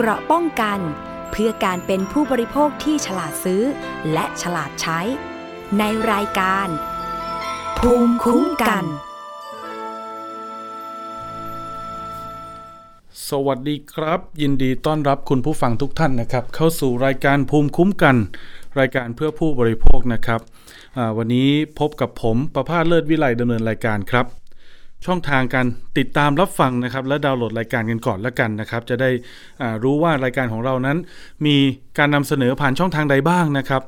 เกราะป้องกัน เพื่อการเป็นผู้บริโภคที่ฉลาดซื้อ และฉลาดใช้ ในรายการ ภูมิคุ้มกัน สวัสดีครับ ยินดีต้อนรับคุณผู้ฟังทุกท่านนะครับ เข้าสู่รายการภูมิคุ้มกัน รายการเพื่อผู้บริโภคนะครับวันนี้พบกับผมประภาสเลิศวิไลดำเนินรายการครับ ช่องทางการติดตามรับฟังนะครับ และดาวน์โหลดรายการกันก่อนล้วกันนะครับ จะได้รู้ว่ารายการของเรานั้น มีการนำเสนอผ่านช่องทางใดบ้างนะครับ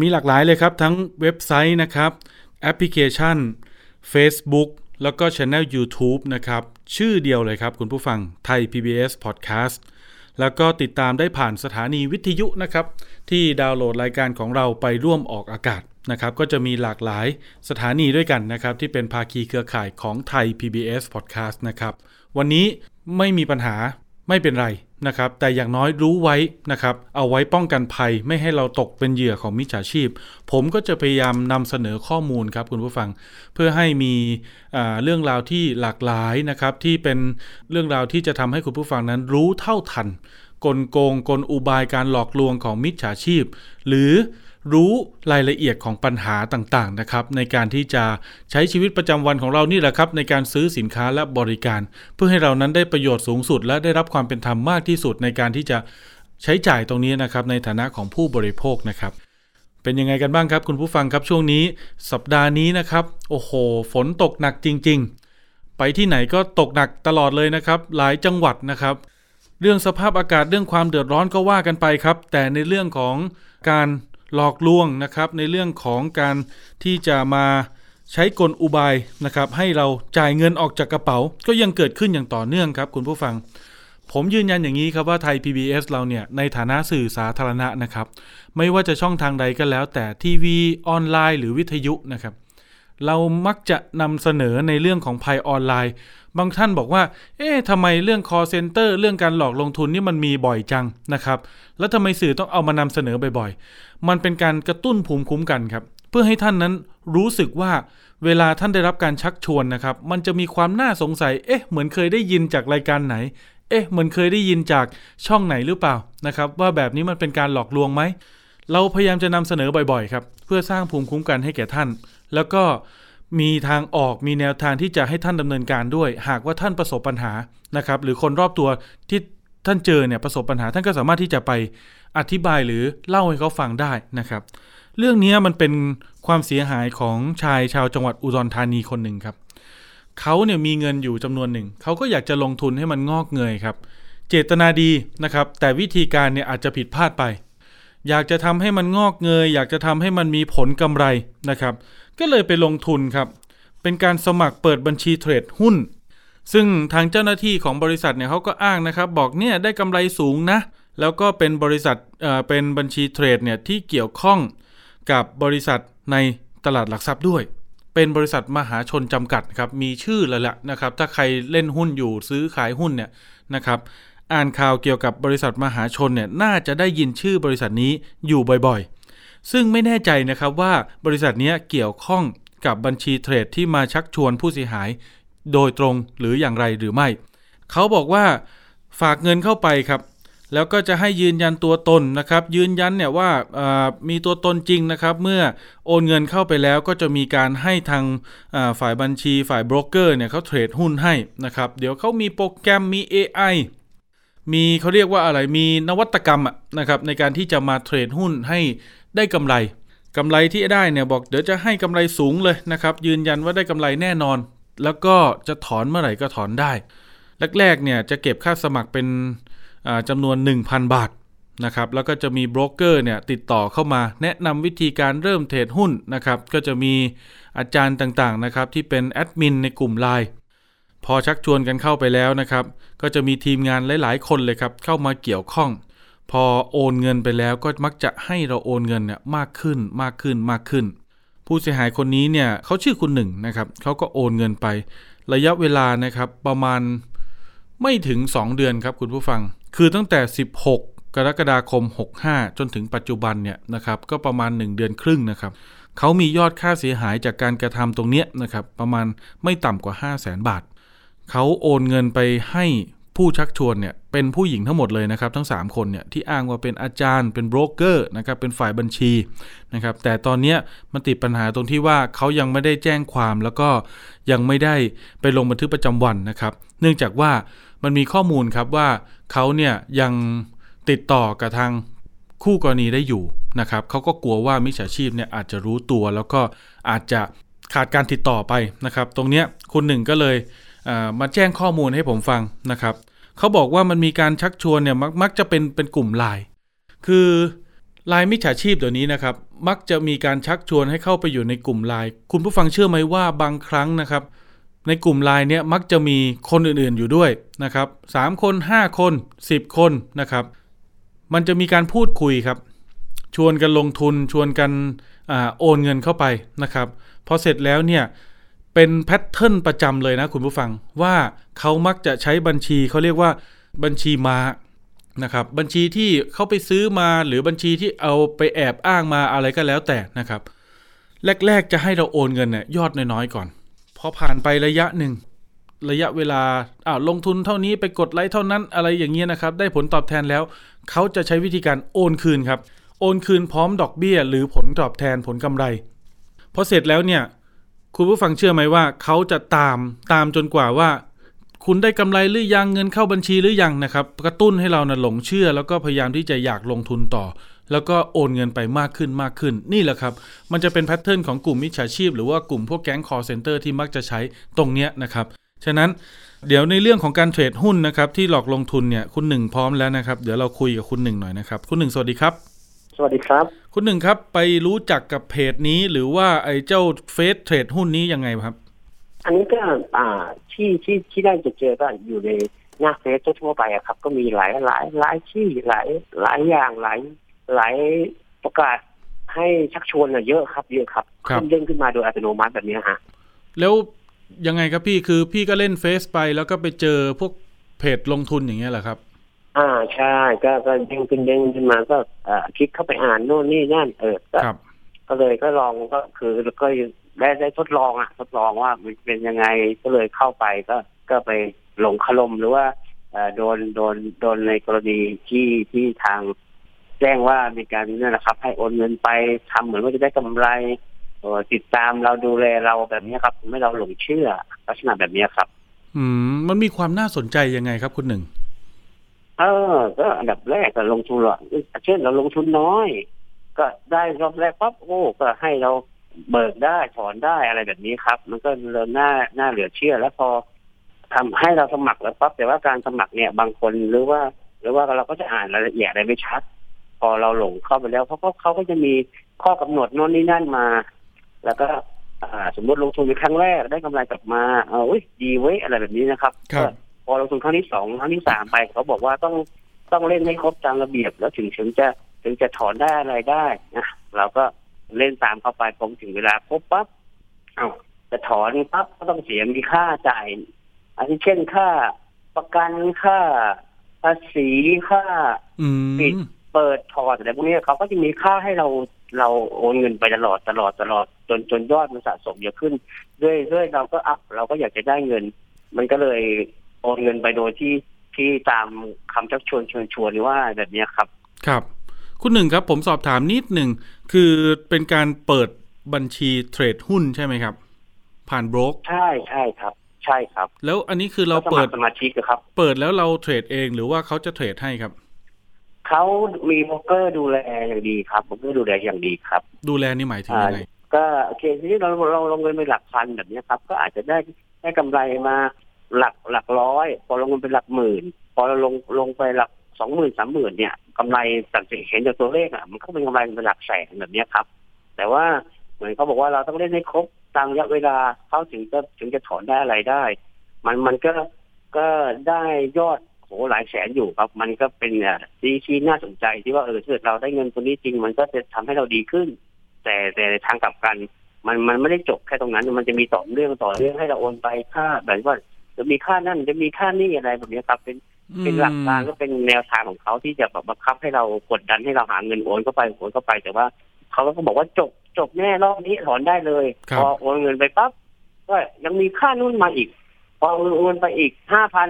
มีหลากหลายเลยครับ ทั้งเว็บไซต์นะครับแอปพลิเคชัน Facebook แล้วก็ช anel YouTube นะครับ ชื่อเดียวเลยครับ คุณผู้ฟังไทย PBS Podcast แล้วก็ติดตามได้ผ่านสถานีวิทยุนะครับ ที่ดาวน์โหลดรายการของเราไปร่วมออกอากาศ นะครับก็จะมีหลากหลายสถานีด้วยกันนะครับที่เป็นภาคีเครือข่ายของไทย PBS Podcast นะครับวันนี้ไม่มีปัญหาไม่เป็นไรนะครับแต่อย่างน้อยรู้ไว้นะครับเอาไว้ป้องกันภัยไม่ให้เราตกเป็นเหยื่อของมิจฉาชีพ ผมก็จะพยายามนำเสนอข้อมูลครับคุณผู้ฟัง เพื่อให้มีเรื่องราวที่หลากหลายนะครับที่เป็นเรื่องราวที่จะทำให้คุณผู้ฟังนั้นรู้เท่าทัน กลโกงกลอุบายการหลอกลวงของมิจฉาชีพ หรือ รู้รายละเอียดของปัญหาต่างๆนะครับ ในการที่จะใช้ชีวิตประจำวันของเรานี่แหละครับ ในการซื้อสินค้าและบริการ เพื่อให้เรานั้นได้ประโยชน์สูงสุด และได้รับความเป็นธรรมมากที่สุดในการที่จะใช้จ่ายตรงนี้นะครับ ในฐานะของผู้บริโภคนะครับเป็นยังไงกันบ้างครับ คุณผู้ฟังครับช่วงนี้ สัปดาห์นี้นะครับ โอ้โห ฝนตกหนักจริง ๆ ไปที่ไหนก็ตกหนักตลอดเลยนะครับ หลายจังหวัดนะครับ เรื่องสภาพอากาศเรื่องความเดือดร้อนก็ว่ากันไปครับ แต่ในเรื่องของการ หลอกลวงนะครับในเรื่องของการที่จะมาใช้กลอุบายนะครับให้เราจ่ายเงินออกจากกระเป๋า ก็ยังเกิดขึ้นอย่างต่อเนื่องครับคุณผู้ฟัง ผมยืนยันอย่างนี้ครับว่าไทย PBS เราเนี่ยในฐานะสื่อสาธารณะนะครับ ไม่ว่าจะช่องทางใดก็แล้วแต่ทีวีออนไลน์ หรือวิทยุนะครับ เรามักจะนำเสนอในเรื่องของภัยออนไลน์ บางท่านบอกว่า เอ๊ะทำไมเรื่อง call center เรื่องการหลอกลงทุนนี่มันมีบ่อยจังนะครับ แล้วทำไมสื่อต้องเอามานำเสนอบ่อยๆ มันเป็นการกระตุ้นภูมิคุ้มกันครับ เพื่อให้ท่านนั้นรู้สึกว่าเวลาท่านได้รับการชักชวนนะครับ มันจะมีความน่าสงสัย เอ๊ะ เหมือนเคยได้ยินจากรายการไหน เอ๊ะ เหมือนเคยได้ยินจากช่องไหนหรือเปล่านะครับ ว่าแบบนี้มันเป็นการหลอกลวงไหม เราพยายามจะนำเสนอบ่อยๆครับ เพื่อสร้างภูมิคุ้มกันให้แก่ท่าน แล้วก็มีทางออกมีแนวทางที่จะให้ท่านดำเนินการด้วย หากว่าท่านประสบปัญหานะครับ หรือคนรอบตัวที่ท่านเจอเนี่ยประสบปัญหา ท่านก็สามารถที่จะไปอธิบายหรือเล่าให้เขาฟังได้นะครับ เรื่องนี้มันเป็นความเสียหายของชายชาวจังหวัดอุดรธานีคนหนึ่งครับเขาเนี่ยมีเงินอยู่จำนวนหนึ่งเขาก็อยากจะลงทุนให้มันงอกเงยครับ เจตนาดีนะครับ แต่วิธีการเนี่ยอาจจะผิดพลาดไป อยากจะทำให้มันงอกเงย อยากจะทำให้มันมีผลกำไรนะครับ ก็เลยไปลงทุนครับ เป็นการสมัครเปิดบัญชีเทรดหุ้น ซึ่งทางเจ้าหน้าที่ของบริษัทเนี่ยเขาก็อ้างนะครับ บอกเนี่ยได้กำไรสูงนะ แล้วก็เป็นบริษัทเอ่อเป็นบัญชีเทรดเนี่ยที่เกี่ยวข้องกับบริษัทในตลาดหลักทรัพย์ด้วย เป็นบริษัทมหาชนจำกัดครับ มีชื่อเลยแหละนะครับ ถ้าใครเล่นหุ้นอยู่ซื้อขายหุ้นเนี่ยนะครับ อ่านข่าวเกี่ยวกับบริษัทมหาชนเนี่ยน่าจะได้ยินชื่อบริษัทนี้อยู่บ่อยๆ ซึ่งไม่แน่ใจนะครับว่าบริษัทนี้เกี่ยวข้องกับบัญชีเทรดที่มาชักชวนผู้เสียหาย โดยตรงหรืออย่างไรหรือไม่ เขาบอกว่าฝากเงินเข้าไปครับ แล้วก็จะให้ยืนยันตัวตนนะครับ ยืนยันเนี่ยว่ามีตัวตนจริงนะครับ เมื่อโอนเงินเข้าไปแล้วก็จะมีการให้ทางฝ่ายบัญชีฝ่ายโบรกเกอร์เนี่ยเขาเทรดหุ้นให้นะครับ เดี๋ยวเขามีโปรแกรมมี AI มีเขาเรียกว่าอะไรมีนวัตกรรมอะนะครับในการที่จะมาเทรดหุ้นให้ได้กำไรกำไรที่ได้เนี่ยบอกเดี๋ยวจะให้กำไรสูงเลยนะครับ ยืนยันว่าได้กำไรแน่นอน แล้วก็จะถอนเมื่อไหร่ก็ถอนได้แรกๆเนี่ยจะเก็บค่าสมัครเป็นอ่าจำนวน 1,000 บาทนะครับแล้วก็จะมีโบรกเกอร์เนี่ยติดต่อเข้ามาแนะนำวิธีการเริ่มเทรดหุ้นนะครับก็จะมีอาจารย์ต่างๆนะครับที่เป็นแอดมินในกลุ่มไลน์ พอชักชวนกันเข้าไปแล้วนะครับ ก็จะมีทีมงานหลาย ๆ คนเลยครับ เข้ามาเกี่ยวข้อง พอโอนเงินไปแล้วก็มักจะให้เราโอนเงินเนี่ยมากขึ้นมากขึ้นมากขึ้น ผู้เสียหายคนนี้เนี่ยเขาชื่อคุณหนึ่งนะครับเขาก็โอนเงินไประยะเวลานะครับประมาณไม่ถึง 2 เดือนครับคุณผู้ฟัง คือตั้งแต่ 16 กรกฎาคม 65 จนถึงปัจจุบันเนี่ยนะครับก็ประมาณ 1 เดือนครึ่งนะครับเขามียอดค่าเสียหายจากการกระทำตรงเนี้ยนะครับประมาณไม่ต่ำกว่า 5 0 0แสนบาท เขาโอนเงินไปให้ผู้ชักชวนเนี่ยเป็นผู้หญิงทั้งหมดเลยนะครับ ทั้ง 3 คนเนี่ยที่อ้างว่าเป็นอาจารย์เป็นโบรกเกอร์นะครับเป็นฝ่ายบัญชีนะครับแต่ตอนนี้มันติดปัญหาตรงที่ว่าเขายังไม่ได้แจ้งความแล้วก็ยังไม่ได้ไปลงบันทึกประจำวันนะครับ เนื่องจากว่ามันมีข้อมูลครับว่าเขาเนี่ยยังติดต่อกับทางคู่กรณีได้อยู่นะครับเขาก็กลัวว่ามิจฉาชีพเนี่ยอาจจะรู้ตัวแล้วก็อาจจะขาดการติดต่อไปนะครับ ตรงเนี้ยคุณหนึ่งก็เลย มาแจ้งข้อมูลให้ผมฟังนะครับเขาบอกว่ามันมีการชักชวนเนี่ยมักมักจะเป็นเป็นกลุ่มไลน์คือไลน์มิจฉาชีพเดี๋ยวนี้นะครับ มักจะมีการชักชวนให้เข้าไปอยู่ในกลุ่มไลน์คุณผู้ฟังเชื่อไหมว่าบางครั้งนะครับ ในกลุ่มไลน์เนี่ยมักจะมีคนอื่นๆอยู่ด้วยนะครับสามคนห้าคนสิบคนนะครับ มันจะมีการพูดคุยครับ ชวนกันลงทุนชวนกันอโอนเงินเข้าไปนะครับพอเสร็จแล้วเนี่ย เป็นแพทเทิร์นประจำเลยนะคุณผู้ฟังว่าเขามักจะใช้บัญชีเขาเรียกว่าบัญชีมานะครับบัญชีที่เขาไปซื้อมาหรือบัญชีที่เอาไปแอบอ้างมาอะไรก็แล้วแต่นะครับ แรก ๆ จะให้เราโอนเงินเนี่ยยอดน้อยๆก่อน พอผ่านไประยะหนึ่งระยะเวลาอ้าวลงทุนเท่านี้ไปกดไลค์เท่านั้นอะไรอย่างเงี้ยนะครับ ได้ผลตอบแทนแล้ว เขาจะใช้วิธีการโอนคืนครับ โอนคืนพร้อมดอกเบี้ย หรือผลตอบแทนผลกำไรพอเสร็จแล้วเนี่ย คุณผู้ฟังเชื่อไหมว่าเขาจะตามตามจนกว่าว่า คุณได้กำไรหรือยังเงินเข้าบัญชีหรือยังนะครับ กระตุ้นให้เรานะหลงเชื่อ แล้วก็พยายามที่จะอยากลงทุนต่อ แล้วก็โอนเงินไปมากขึ้นมากขึ้น นี่แหละครับ มันจะเป็น pattern ของกลุ่มมิจฉาชีพ หรือว่ากลุ่มพวกแก๊งคอลเซ็นเตอร์ที่มักจะใช้ตรงเนี้ยนะครับฉะนั้นเดี๋ยวในเรื่องของการเทรดหุ้นนะครับที่หลอกลงทุนเนี่ยคุณหนึ่งพร้อมแล้วนะครับ เดี๋ยวเราคุยกับคุณหนึ่งหน่อยนะครับ คุณหนึ่งสวัสดีครับ สวัสดีครับ คุณหนึ่งครับไปรู้จักกับเพจนี้หรือว่าไอ้เจ้าเฟซเทรดหุ้นนี้ยังไงครับ อันนี้ก็อ่าที่ที่ที่ได้จะเจอก็อยู่ในหน้าเฟซทั่วไปอะครับ ก็มีหลายหลายหลายที่หลายหลายอย่างหลายหลายประกาศให้ชักชวนเยอะครับเยอะครับขึ้นเด้งขึ้นมาโดยอัตโนมัติแบบนี้ฮะแล้วยังไงครับพี่คือพี่ก็เล่นเฟซไปแล้วก็ไปเจอพวกเพจลงทุนอย่างเงี้ยแหละครับ อ่าใช่ก็ก็เด้งขึ้นเด้งขึ้นมาก็อ่าคลิกเข้าไปอ่านโน่นนี่นั่นเออก็ก็เลยก็ลองก็คือก็ได้ได้ทดลองอะ ทดลองว่ามันเป็นยังไงก็เลยเข้าไปก็ก็ไปหลงคลมหรือว่าโดนโดนโดนในกรณีที่ที่ทาง แจ้งว่ามีการนี่แหละครับ ให้โอนเงินไปทำเหมือนว่าจะได้กำไรติดตามเราดูแลเราแบบนี้ครับไม่เราหลงเชื่อลักษณะแบบนี้ครับ อืมมันมีความน่าสนใจยังไงครับคุณหนึ่ง เออ ก็อันดับแรกก็ลงทุนหรอเช่นเราลงทุนน้อย ก็ได้รอบแรกปั๊บโอ้ก็ให้เราเบิกได้ถอนได้อะไรแบบนี้ครับ มันก็เริ่มหน้าหน้าเหลือเชื่อแล้วพอทำให้เราสมัครแล้วปั๊บแต่ว่าการสมัครเนี่ยบางคนหรือว่า หรือว่าเราก็จะอ่านรายละเอียดอะไรไม่ชัด พอเราหลงเข้าไปแล้วเขาก็เขาก็จะมีข้อกำหนดโน่นนี่นั่นมา แล้วก็สมมติลงทุนในครั้งแรกได้กำไรกลับมา เอาดีเว้อะไรแบบนี้นะครับ อลงทุนครั้งที่สองครั้งที่สามไปเขาบอกว่าต้องต้องเล่นให้ครบตามระเบียบแล้วถึงถึงจะถึงจะถอนได้อะไรได้นะเราก็เล่นตามเข้าไปผมถึงเวลาครบปั๊บเอาจะถอนปั๊บก็ต้องเสียมีค่าจ่ายอันที่เช่นค่าประกันค่าภาษีค่าปิดเปิดถอนอะไรพวกนี้เขาก็จะมีค่าให้เราเราโอนเงินไปตลอดตลอดตลอดจนจนยอดมันสะสมเยอะขึ้นด้วยด้วยเราก็อัพเราก็อยากจะได้เงิน มันก็เลย โอนเงินไปโดยที่ที่ตามคำชักชวนชวนชวนว่าแบบนี้ครับ ครับ คุณหนึ่งครับ ผมสอบถามนิดหนึ่งคือเป็นการเปิดบัญชีเทรดหุ้นใช่ไหมครับ ผ่านบล็อกใช่ใช่ครับ ใช่ครับ แล้วอันนี้คือเราเปิดสมาชิกครับ เปิดแล้วเราเทรดเองหรือว่าเขาจะเทรดให้ครับเขามีโบรกเกอร์ดูแลอย่างดีครับโบรกเกอร์ดูแลอย่างดีครับ ดูแลนี่หมายถึงยังไงก็โอเคทีนี้เราเราลงเงินไปหลักพันแบบนี้ครับ ก็อาจจะได้ได้กำไรมา หลักหลักร้อย พอลงเงินเป็นหลักหมื่น พอเราลงลงไปหลักสองหมื่นสามหมื่นเนี่ยกำไรสังเกตเห็นจากตัวเลขอะมันก็เป็นกำไรเป็นหลักแสนแบบนี้ครับ แต่ว่าเหมือนเขาบอกว่าเราต้องเล่นให้ครบตามระยะเวลาเขาถึงจะถึงจะถอนได้อะไรได้ มันมันก็ก็ได้ยอดโหหลายแสนอยู่ครับ มันก็เป็นดีที่น่าสนใจที่ว่าเออถ้าเราได้เงินตัวนี้จริง มันก็จะทำให้เราดีขึ้น แต่แต่ทางกลับกัน มันมันไม่ได้จบแค่ตรงนั้น มันจะมีต่อเรื่องต่อเรื่องให้เราโอนไปค่าแบบว่า จะมีค่านั่นจะมีค่านี่อะไรแบบนี้ครับเป็นเป็นหลักการก็เป็นแนวทางของเขาที่จะแบบบังคับให้เรากดดันให้เราหาเงินโอนเข้าไปโอนเข้าไป แต่ว่าเขาก็บอกว่าจบจบแน่รอบนี้ถอนได้เลย พอโอนเงินไปปั๊บก็ยังมีค่านู่นมาอีก พอโอนไปอีกห้าพัน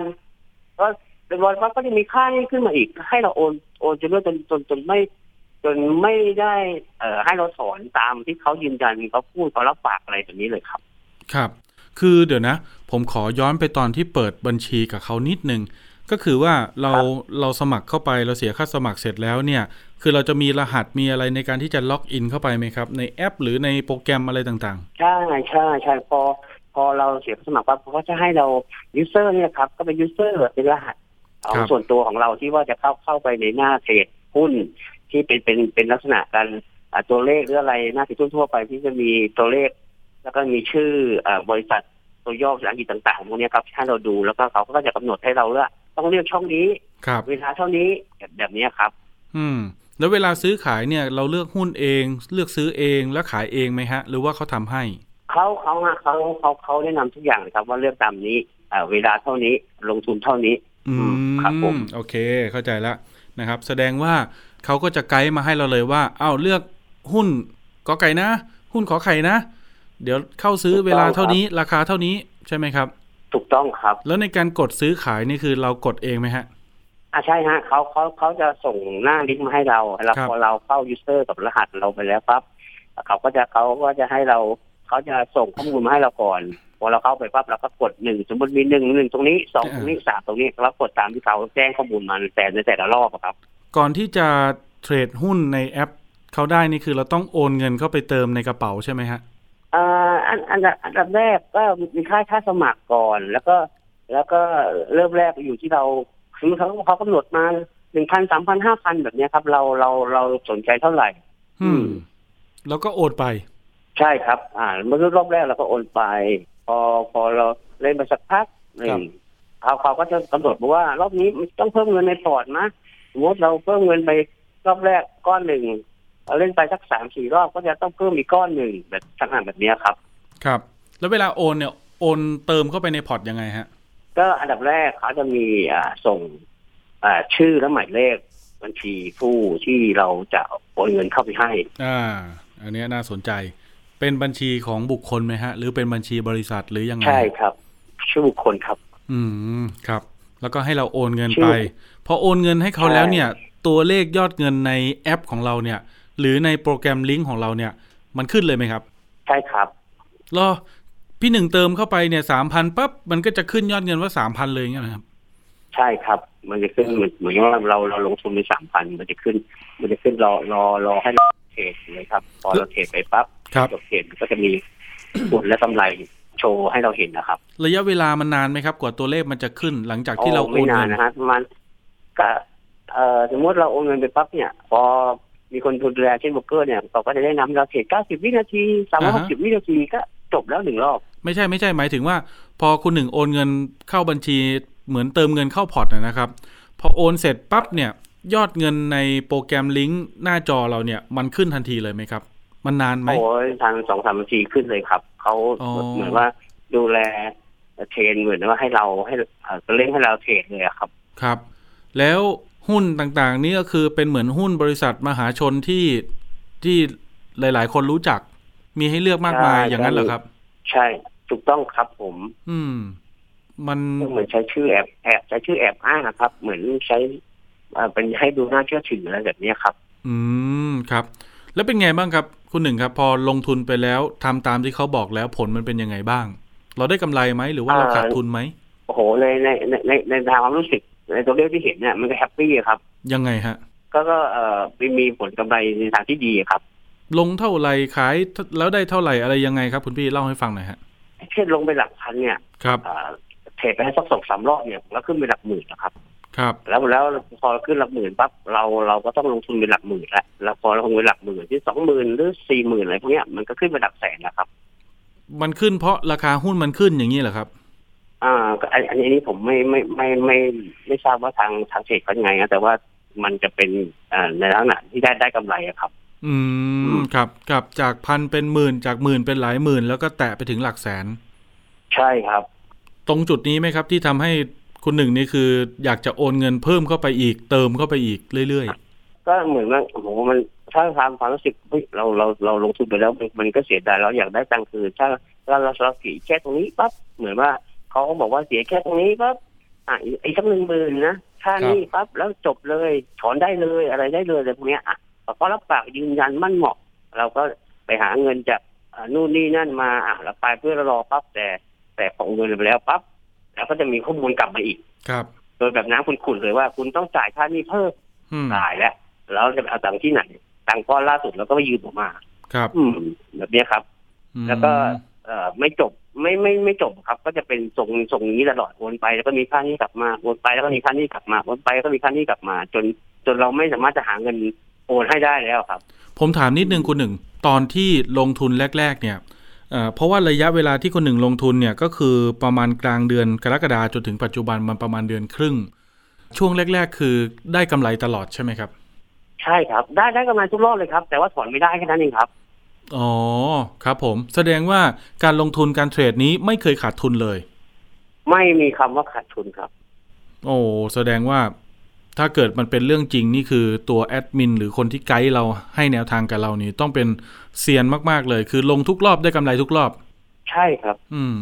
ก็เรียบร้อยปั๊บก็จะมีค่านี้ขึ้นมาอีก ให้เราโอนโอนจนเรื่อยจนจนจนไม่ จนไม่ได้เอ่อให้เราถอนตามที่เขายืนยันเขาพูดเขารับปากอะไรแบบนี้เลยครับ ครับ คือเดี๋ยวนะ ผมขอย้อนไปตอนที่เปิดบัญชีกับเขานิดนึง ก็คือว่าเราครับเราสมัครเข้าไปเราเสียค่าสมัครเสร็จแล้วเนี่ย คือเราจะมีรหัสมีอะไรในการที่จะล็อกอินเข้าไปไหมครับ ในแอป หรือในโปรแกรมอะไรต่างใช่ใช่ใช่พอพอเราเสียสมัครปั๊บเขาก็จะให้เรา user เนี่ยครับก็เป็น user เป็นรหัสของส่วนตัวของเราที่ว่าจะเข้าเข้าไปในหน้าเทรดหุ้นที่เป็นเป็นเป็นลักษณะการอ่าตัวเลขหรืออะไรหน้าที่ทั่วๆไปที่จะมีตัวเลข แล้วก็มีชื่ออ่าบริษัทตัวย่อภาษาอังกฤษต่างๆพวกเนี้ยครับให้เราดูแล้วก็เขาก็จะกำหนดให้เราว่าต้องเลือกช่องนี้ๆครับเวลาเท่านี้แบบแบบเนี้ยครับ อืม แล้วเวลาซื้อขายเนี่ย เราเลือกหุ้นเอง เลือกซื้อเองแล้วขายเองไหมฮะ หรือว่าเขาทำให้เขาเขาฮะเขาเขาเขาแนะนำทุกอย่างเลยครับ ว่าเลือกตามนี้อ่าเวลาเท่านี้ลงทุนเท่านี้ อือืมมครับผมโอเค เข้าใจแล้วนะครับ แสดงว่าเขาก็จะไกด์มาให้เราเลยว่า เอ้าเลือกหุ้นกอไก่นะ หุ้นขอไข่นะ เดี๋ยวเข้าซื้อเวลาเท่านี้ราคาเท่านี้ใช่ไหมครับ ถูกต้องครับ แล้วในการกดซื้อขายนี่คือเรากดเองไหมฮะอ่าใช่ฮะเขาเขาเขาจะส่งหน้าลิงก์มาให้เราแล้วครับพอเราเข้า user กับรหัสเราไปแล้วปั๊บเขาก็จะเขาก็จะให้เราเขาจะส่งข้อมูลมาให้เราก่อนพอเราเข้าไปปั๊บเราก็กดหนึ่งสมมติมีหนึ่งหนึ่งตรงนี้สองตรงนี้สามตรงนี้เรากดตามที่เขาแจ้งข้อมูลมาในแต่ในแต่ละรอบอะครับ ก่อนที่จะเทรดหุ้นในแอปเขาได้นี่คือเราต้องโอนเงินเข้าไปเติมในกระเป๋าใช่ไหมฮะ อ่าอันอันดับอันดับแรกก็มีค่าค่าสมัครก่อน แล้วก็ แล้วก็เริ่มแรกอยู่ที่เราคือเขาเขากำหนดมาหนึ่งพันสามพันห้าพันแบบเนี้ยครับ เราเราเราสนใจเท่าไหร่ อืม แล้วก็โอนไป ใช่ครับ อ่าเมื่อรอบแรกเราก็โอนไป พอพอเราเล่นไปสักพักหนึ่ครังบเขาเขาก็จะกำหนดบอกว่ารอบนี้มันต้องเพิ่มเงินในพอร์ตนะสมมติเราเพิ่มเงินไปรอบแรกก้อนหนึ่ง เราเล่นไปสักสามสี่รอบก็จะต้องเพิ่มอีกก้อนหนึ่งแบบลักษณะแบบเนี้ยครับ ครับ แล้วเวลาโอนเนี่ยโอนเติมเข้าไปในพอร์ตยังไงฮะ ก็อันดับแรกเขาจะมีอ่าส่งอ่าชื่อและหมายเลขบัญชีผู้ที่เราจะโอนเงินเข้าไปให้ อ่า อันเนี้ยน่าสนใจ เป็นบัญชีของบุคคลไหมฮะ หรือเป็นบัญชีบริษัทหรือยังไง ใช่ครับ ชื่อบุคคลครับ อืม ครับ แล้วก็ให้เราโอนเงินชื่อไป พอโอนเงินให้เขาใช่แล้วเนี่ย ตัวเลขยอดเงินในแอปของเราเนี่ย หรือในโปรแกรมลิงก์ของเราเนี่ย มันขึ้นเลยไหมครับ ใช่ครับรอพี่หนึ่งเติมเข้าไปเนี่ยสามพันปั๊บมันก็จะขึ้นยอดเงินว่าสามพันเลยอย่างเงี้ยนะครับ ใช่ครับ มันจะขึ้นเหมือนเหมือนว่าเราเราลงทุนไปสามพันมันจะขึ้น มันจะขึ้นรอรอรอให้เราเทรดเลยครับ พอเราเทรดไปปั๊บครับจบเทรดมันก็จะมีผลและกำไรโชว์ให้เราเห็นนะครับ ระยะเวลามันนานไหมครับ กว่าตัวเลขมันจะขึ้นหลังจากที่เราโอไม่นนาเงินนนะฮะประมาณก็เอ่อสมมติเราโอนเงินไปปั๊บเนี่ย พอ มีคนดูแลเช่นโบรกเกอร์เนี่ยเขาก็จะได้นำเราเทรดเก้าสิบวินาทีสามร้อยหกสิบวินาทีก็จบแล้วหนึ่งรอบ ไม่ใช่ไม่ใช่หมายถึงว่า พอคุณหนึ่งโอนเงินเข้าบัญชีเหมือนเติมเงินเข้าพอร์ตนะนะครับ พอโอนเสร็จปั๊บเนี่ยยอดเงินในโปรแกรมลิงก์หน้าจอเราเนี่ยมันขึ้นทันทีเลยไหมครับ มันนานไหมโอ้ยทางสองสามนาทีขึ้นเลยครับเขาอ๋อเหมือนว่าดูแลเทรนเหมือนว่าให้เราให้เอ่อเล่นให้เราเทรดเลยอะครับ ครับ แล้ว หุ้นต่างๆ นี่ก็คือเป็นเหมือนหุ้นบริษัทมหาชนที่ที่หลาย ๆ คนรู้จัก มีให้เลือกมากมายใช่อย่างนั้นเหรอครับ ใช่ ถูกต้องครับผม อืม มันเหมือนใช้ชื่อแอบแอบใช้ชื่อแอบอ้างนะครับ เหมือนใช้เอ่อเป็นให้ดูน่าเชื่อถืออะไรแบบเนี้ยครับ อืมครับ แล้วเป็นไงบ้างครับ คุณหนึ่งครับ พอลงทุนไปแล้วทำตามที่เขาบอกแล้วผลมันเป็นยังไงบ้าง เราได้กำไรไหมหรือว่าเราอ่าขาดทุนไหมโอ้โหในในในในในทางความรู้สึก ในตัวเลขที่เห็นเนี่ยมันก็แฮปปี้ครับ ยังไงฮะ ก็ก็เอ่อมีมีผลกำไรในทางที่ดีครับ ลงเท่าไหร่ขายแล้วได้เท่าไหร่อะไรยังไงครับ คุณพี่เล่าให้ฟังหน่อยฮะเช่นลงไปหลักพันเนี่ยครับเอ่อเทรดไปให้สักสองสามรอบเนี่ยแล้วขึ้นไปหลักหมื่นนะครับ ครับ แล้วแล้วพอขึ้นหลักหมื่นปั๊บเราเราก็ต้องลงทุนเป็นหลักหมื่นแล้วแล้วพอลงไปหลักหมื่นที่สองหมื่นหรือสี่หมื่นอะไรพวกเนี้ยมันก็ขึ้นไปหลักแสนแล้วครับ มันขึ้นเพราะราคาหุ้นมันขึ้นอย่างนี้เหรอครับ อ่าก็อันอันนี้ผมไม่ไม่ไม่ไม่ไม่ไม่ทราบว่าทางทางเทรดเขายังไงนะแต่ว่ามันจะเป็นอ่าในลักษณะที่ได้ได้กำไรอะครับ อืมครับครับจากพันเป็นหมื่นจากหมื่นเป็นหลายหมื่น แล้วก็แตะไปถึงหลักแสน ใช่ครับ ตรงจุดนี้ไหมครับ ที่ทำให้คุณหนึ่งนี่คือ อยากจะโอนเงินเพิ่มเข้าไปอีก เติมเข้าไปอีกเรื่อยก็เหมือนว่าโอ้โหมันถ้าทำความรู้สึกเฮ้ยเราเราเราลงทุนไปแล้วมันมันก็เสียดายเราอยากได้ตังค์คืนถ้าถ้าเราเราเสียแค่ตรงนี้ปั๊บเหมือนว่า เขาก็บอกว่าเสียแค่ตรงนี้ปั๊บอะอีกอีกสักหนึ่งหมื่นนะค่านี่ปั๊บแล้วจบเลยถอนได้เลยอะไรได้เลยอะไรพวกเนี้ยอะพอรับปากยืนยันมั่นเหมาะ เราก็ไปหาเงินจากอ่านู่นนี่นั่นมาอะเราไปเพื่อรอปั๊บแต่ แต่ของเงินไปแล้วปั๊บแล้วก็จะมีข้อมูลกลับมาอีกครับ โดยแบบน้ำขุ่นๆเลยว่าคุณต้องจ่ายค่านี่เพิ่มอืมจ่ายแล้วแล้วจะไปเอาตังค์ที่ไหนตังค์ก้อนล่าสุดเราก็ไปยืมออกมา ครับ อืมแบบเนี้ยครับอืมแล้วก็เอ่อไม่จบ ไม่ไม่ไม่จบครับ ก็จะเป็นทรงทรงนี้ตลอดวนไปแล้วก็มีค่านี้กลับมาวนไปแล้วก็มีค่านี้กลับมาวนไปแล้วก็มีค่านี้กลับมา จนจนเราไม่สามารถจะหาเงินโอนให้ได้แล้วครับ ผมถามนิดนึงคุณหนึ่งตอนที่ลงทุนแรก ๆ เนี่ยเอ่อเพราะว่าระยะเวลาที่คนหนึ่งลงทุนเนี่ยก็คือประมาณกลางเดือนกรกฎาจนถึงปัจจุบันมันประมาณเดือนครึ่ง ช่วงแรก ๆ คือได้กำไรตลอดใช่ไหมครับ ใช่ครับ ได้ได้กำไรทุกรอบเลยครับ แต่ว่าถอนไม่ได้แค่นั้นเองครับ อ๋อ ครับผม แสดงว่าการลงทุนการเทรดนี้ไม่เคยขาดทุนเลย ไม่มีคำว่าขาดทุนครับ โอ้ แสดงว่าถ้าเกิดมันเป็นเรื่องจริงนี่คือตัวแอดมินหรือคนที่ไกด์เราให้แนวทางกับเรานี่ต้องเป็นเซียนมาก ๆ เลย คือลงทุกรอบได้กำไรทุกรอบ ใช่ครับ อืม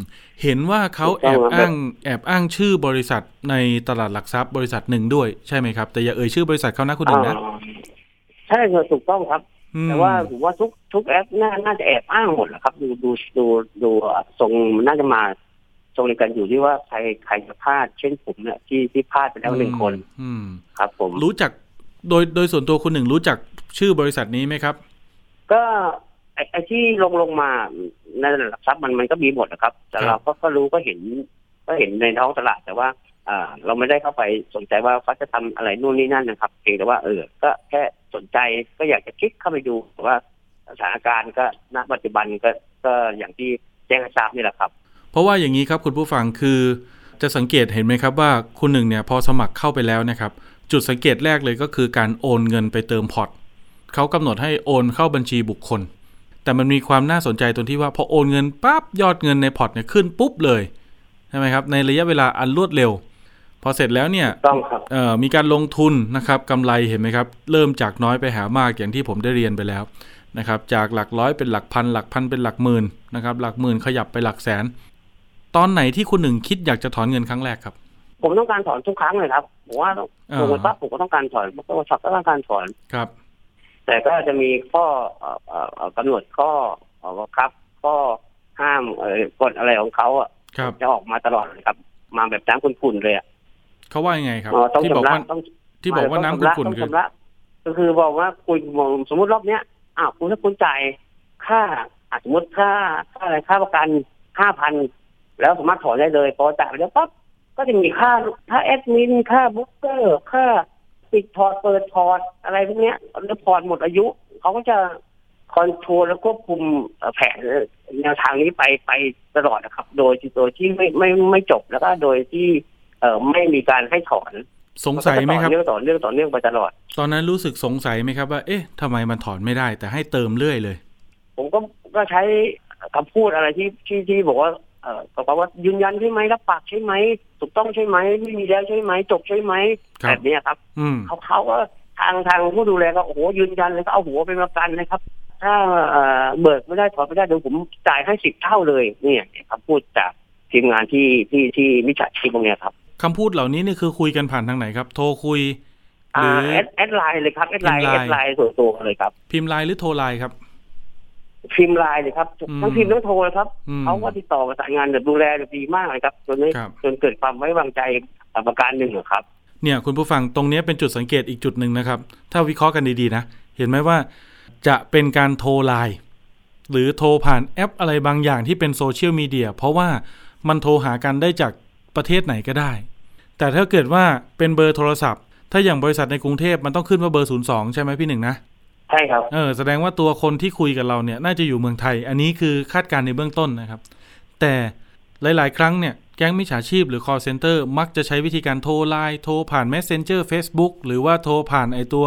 เห็นว่าเขาถูกแอต้องบครับอ้าง แอบอ้างชื่อบริษัทในตลาดหลักทรัพย์บริษัทหนึ่งด้วยใช่ไหมครับ แต่อย่าเอ่ยชื่อบริษัทเขานะคุณหนึ่งนะอ่าใช่ครับถูกต้องครับอืม แต่ว่าผมว่าทุกทุกแอปน่าน่าจะแอบอ้างหมดแหละครับ ดูดูดูดูทรงมันน่าจะมาทรงในการอยู่ที่ว่าใครใครจะพลาด เช่นผมเนี่ยที่ที่พลาดไปแล้วหนึ่งคนอืมครับ ผมรู้จักโดยโดยส่วนตัวคุณหนึ่งรู้จักชื่อบริษัทนี้ไหมครับ ก็ไอ้ไอ้ที่ลงลงมาในหลักทรัพย์มันมันก็มีหมดนะครับ แต่ครัเราบก็ก็รู้ก็เห็น ก็เห็นในท้องตลาดแต่ว่าอ่าเราไม่ได้เข้าไปสนใจว่าเขาจะทำอะไรนู่นนี่นั่นนะครับเพียงแต่ว่าเออ ก็แค่ สนใจก็อยากจะคลิกเข้าไปดูว่าสถานการณ์ก็ณปัจจุบันก็ก็อย่างที่แจ้งให้ทราบนี่แหละครับ เพราะว่าอย่างนี้ครับคุณผู้ฟังคือจะสังเกตเห็นไหมครับว่าคุณหนึ่งเนี่ยพอสมัครเข้าไปแล้วนะครับ จุดสังเกตแรกเลยก็คือการโอนเงินไปเติมพอร์ตเขากำหนดให้โอนเข้าบัญชีบุคคล แต่มันมีความน่าสนใจตรงที่ว่าพอโอนเงินปั๊บยอดเงินในพอร์ตเนี่ยขึ้นปุ๊บเลยใช่ไหมครับในระยะเวลาอันรวดเร็ว อเสร็จแล้วเนี่ยต้องครับเอ่อมีการลงทุนนะครับกำไรเห็นไหมครับ เริ่มจากน้อยไปหามากอย่างที่ผมได้เรียนไปแล้วนะครับ จากหลักร้อยเป็นหลักพัน หลักพันเป็นหลักหมื่นนะครับ หลักหมื่นขยับไปหลักแสน ตอนไหนที่คุณหนึ่งคิดอยากจะถอนเงินครั้งแรกครับ ผมต้องการถอนทุกครั้งเลยครับผมว่าอ่าลงไปปั๊บผมก็ต้องการถอนโทรศัพท์ก็ต้องการถอนครับ แต่ก็จะมีข้อเอ่อเอ่อเอ่อกำหนดข้อเอ่อบังคับข้อห้ามเอ่อกฎอะไรของเขาอะครับจะออกมาตลอดเลยครับ มาแบบน้ำขุ่นๆเลยอะ เขาว่ายังไงครับเอ่อต้องที่บอกชำระว่าต้องที่บอกว่าน้ำต้องขุ่นชำระๆคือต้องชำระก็คือบอกว่าคุณสมมติรอบเนี้ยอ้าวคุณถ้าคุณจ่ายค่าอะสมมติค่าค่าอะไรค่าประกันห้าพันแล้วสามารถถอนได้เลยพอจ่ายไปแล้วปั๊บก็จะมีค่าค่าแอดมินค่าโบรกเกอร์ค่าปิดพอร์ตเปิดพอร์ตอะไรพวกเนี้ยแล้วพอร์ตหมดอายุเขาก็จะคอนโทรลและควบคุมเอ่อแผนแนวทางนี้ไปไปตลอดนะครับ โดยโดยที่ไม่ไม่ไม่จบแล้วก็โดยที่เอ่อ ไม่มีการให้ถอนสงสัยไหมครับนก็จะต่อเนื่องต่อเนื่องต่อเนื่องไปตลอด ตอนนั้นรู้สึกสงสัยไหมครับว่า เอ๊ะทำไมมันถอนไม่ได้ แต่ให้เติมเรื่อยเลย ผมก็ก็ใช้คำพูดอะไรที่ที่ที่บอกว่าเอ่อบอกว่ายืนยันใช่ไหมรับปากใช่ไหมถูกต้องใช่ไหมไม่มีแล้วใช่ไหมจบใช่ไหมครับแบบเนี้ยครับอืมเขาเขาก็ทางทางผู้ดูแลก็โอ้โหยืนยันเลยก็เอาหัวเป็นประกันนะครับ ถ้าเอ่อเบิกไม่ได้ถอนไม่ได้เดี๋ยวผมจ่ายให้สิบเท่าเลย เนี่ยคำพูดจากทีมงานที่ที่ที่มิจฉาชีพพวกเนี้ยครับ คำพูดเหล่านี้นี่คือคุยกันผ่านทางไหนครับ โทรคุยหรืออ่า add add ไลน์เลยครับ add ไลน์พิมพ์ไลน์ add ไลน์ส่วนตัวเลยครับ พิมพ์ไลน์หรือโทรไลน์ครับ พิมพ์ไลน์เลยครับอืมทั้งพิมพ์ทั้งโทรเลยครับอืมเขาก็ติดต่อประสานงานแบบดูแลแบบดีมากเลยครับจนนี้ครับจนเกิดความไว้วางใจประการหนึ่งอะครับ เนี่ยคุณผู้ฟังตรงเนี้ยเป็นจุดสังเกตอีกจุดหนึ่งนะครับ ถ้าวิเคราะห์กันดีๆนะเห็นไหมว่าจะเป็นการโทรไลน์หรือโทรผ่านแอปอะไรบางอย่างที่เป็นโซเชียลมีเดียเพราะว่ามันโทรหากันได้จาก ประเทศไหนก็ได้ แต่ถ้าเกิดว่าเป็นเบอร์โทรศัพท์ ถ้าอย่างบริษัทในกรุงเทพมันต้องขึ้นว่าเบอร์02ใช่ไหมพี่หนึ่งนะใช่ครับเออแสดงว่าตัวคนที่คุยกับเราเนี่ยน่าจะอยู่เมืองไทย อันนี้คือคาดการณ์ในเบื้องต้นนะครับ แต่หลาย ๆ ครั้งเนี่ยแก๊งมิจฉาชีพหรือ call center มักจะใช้วิธีการโทรไลน์โทรผ่าน messenger Facebook หรือว่าโทรผ่านไอตัว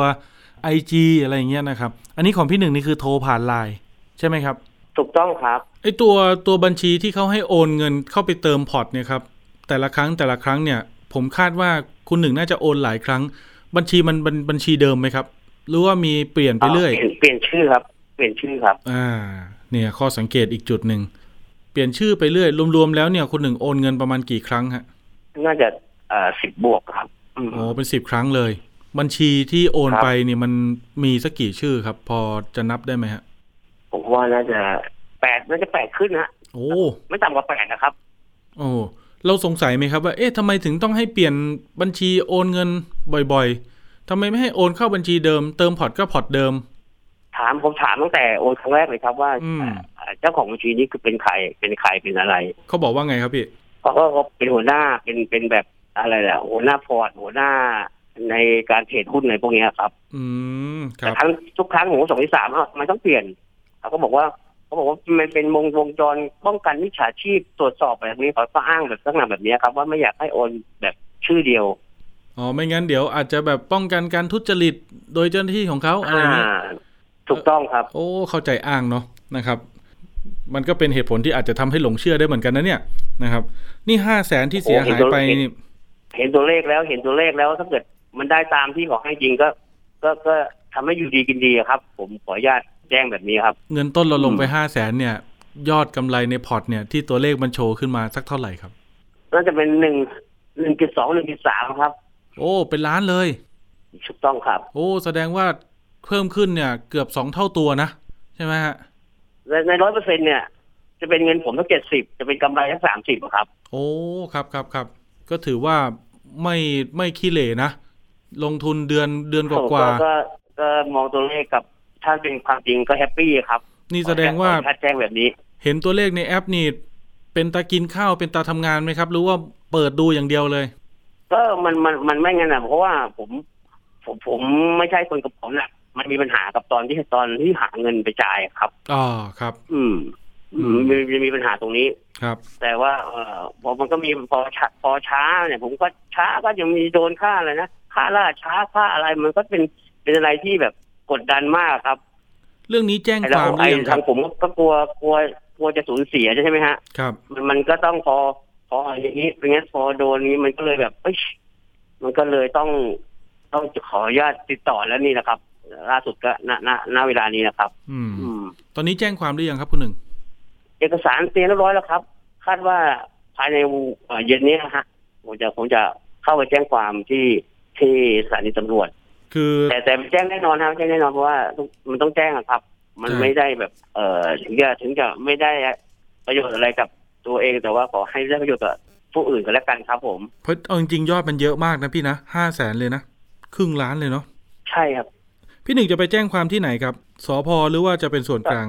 IG อะไรอย่างเงี้ยนะครับ อันนี้ของพี่หนึ่งนี่คือโทรผ่านไลน์ใช่ไหมครับ ถูกต้องครับไอตัวตัวบัญชีที่เขาให้โอนเงินเข้าไปเติมพอร์ตเนี่ยครับ แต่ละครั้งแต่ละครั้งเนี่ย ผมคาดว่าคุณหนึ่งน่าจะโอนหลายครั้ง บัญชีมันบัญบัญชีเดิมไหมครับ หรือว่ามีเปลี่ยนไปเรื่อยปลี่นเปลี่ยนชื่อครับ เปลี่ยนชื่อครับ อ่า เนี่ย ข้อสังเกตอีกจุดหนึ่ง เปลี่ยนชื่อไปเรื่อย รวมๆแล้วเนี่ยคุณหนึ่งโอนเงินประมาณกี่ครั้งฮะ น่าจะเอ่อสิบบวกครับอืมโอ้เป็นสิบครั้งเลย บัญชีที่โอนครับไปนี่มันมีสักกี่ชื่อครับ พอจะนับได้ไหมฮะ ผมว่าน่าจะแปดน่าจะแปดขึ้นนะโอ้ ไม่ต่ำกว่าแปดนะครับ โอ้ เราสงสัยไหมครับว่า เอ๊ะทำไมถึงต้องให้เปลี่ยนบัญชีโอนเงินบ่อยๆทำไมไม่ให้โอนเข้าบัญชีเดิม เติมพอร์ตก็พอร์ตเดิม ถามผมถามตั้งแต่โอนครั้งแรกเลยครับว่าอืมเอ่อเจ้าของบัญชีนี้คือเป็นใคร เป็นใคร เป็นอะไร เขาบอกว่าไงครับพี่เพราะว่าเขาเป็นหัวหน้า เป็น เป็นแบบอะไรแหละหัวหน้าพอร์ต หัวหน้าในการเทรดหุ้นอะไรพวกเนี้ยครับ อืมครับแต่รับครั้งทุกครั้งผมก็สงสัยถามว่ามันต้องเปลี่ยนเขาก็บอกว่า เขาบอกว่ามันเป็นวงวงจรป้องกันมิจฉาชีพตรวจสอบแบบนี้เขาก็อ้างแบบลักษณะแบบนี้ครับ ว่าไม่อยากให้โอนแบบชื่อเดียวอ๋อไม่งั้นเดี๋ยวอาจจะแบบป้องกันการทุจริตโดยเจ้าหน้าที่ของเขาอะไรอย่างนี้อ่าถูกต้องครับ โอ้เข้าใจอ้างเนาะนะครับ มันก็เป็นเหตุผลที่อาจจะทำให้หลงเชื่อได้เหมือนกันนะเนี่ยนะครับ นี่ห้าแสนที่เสียหายไปโอ้เห็นตัวนี่เห็นตัวเลขแล้วเห็นตัวเลขแล้วถ้าเกิดมันได้ตามที่ขอให้จริงก็ ก็ก็ทำให้อยู่ดีกินดีอะครับ ผมขออนุญาต แจ้งแบบนี้ครับ เงินต้นเราลงไปอืมห้าแสนเนี่ย ยอดกำไรในพอร์ตเนี่ยที่ตัวเลขมันโชว์ขึ้นมาสักเท่าไหร่ครับน่าจะเป็นหนึ่งหนึ่งจุดสองหนึ่งจุดสามครับ โอ้เป็นล้านเลยถูกต้องครับ โอ้ แสดงว่าเพิ่มขึ้นเนี่ย เกือบสองเท่าตัวนะ ใช่ไหมฮะในในร้อยเปอร์เซ็นเนี่ย จะเป็นเงินผมทั้งเจ็ดสิบจะเป็นกำไรทั้งสามสิบครับ โอ้ครับครับครับก็ถือว่าไม่ไม่ขี้เหร่นะ ลงทุนเดือนเดือนกว่าก็ก็ก็มองตัวเลขกับ ถ้าเป็นความจริงก็แฮปปี้ครับๆนี่แสดงว่าขออนุญตแจ้งแบบนี้ เห็นตัวเลขในแอปนี่เป็นตากินข้าวเป็นตาทำงานไหมครับ หรือว่าเปิดดูอย่างเดียวเลย ก็มันมันมันไม่งั้นนะเพราะว่าผมผมผมไม่ใช่คนกับผมน่ะมันมีปัญหากับตอนที่ตอนที่หาเงินไปจ่ายครับอ๋อครับ อืมอืมมีมีมีปัญหาตรงนี้ครับ แต่ว่าเออพอมันก็มีพอช้าพอช้าเนี่ย ผมก็ช้าก็ยังมีโดนค่าอะไรนะค่าล่าช้าค่าอะไรมันก็เป็นเป็นอะไรที่แบบ กดดันมากครับ เรื่องนี้แจ้งไอ้คเราวามหรืไอ้อยังคทารับงผมก็กลัวกลัวกลัวจะสูญเสียใช่ไหมฮะ ครับ มันมันก็ต้องพอพออย่างนี้เป็นงั้นพอโดนนี้มันก็เลยแบบเอ้ยมันก็เลยต้องต้องขออนุญาตติดต่อแล้วนี่นะครับ ล่าสุดก็ณณณเวลานี้นะครับ อืมอืมตอนนี้แจ้งความหรือยังครับคุณหนึ่ง เอกสารเตรียมเรียบร้อยแล้วครับ คาดว่าภายในเอ่อเย็นนี้นะฮะผมจะผมจะเข้าไปแจ้งความที่ที่สถานีตำรวจ คือแต่แต่แจ้งแน่นอนครับแจ้งแน่นอนเพราะว่ามันต้องแจ้งอะครับ มันใช่ไม่ได้แบบ เอ่อถึงจะถึงจะไม่ได้ประโยชน์อะไรกับตัวเองแต่ว่าขอให้ได้ประโยชน์กับผู้อื่นก็แล้วกันครับผมเพราะเอาจริงๆยอดมันเยอะมากนะพี่นะห้าแสนเลยนะครึ่งล้านเลยเนาะใช่ครับ พี่หนึ่งจะไปแจ้งความที่ไหนครับสพหรือว่าจะเป็นส่วนกลาง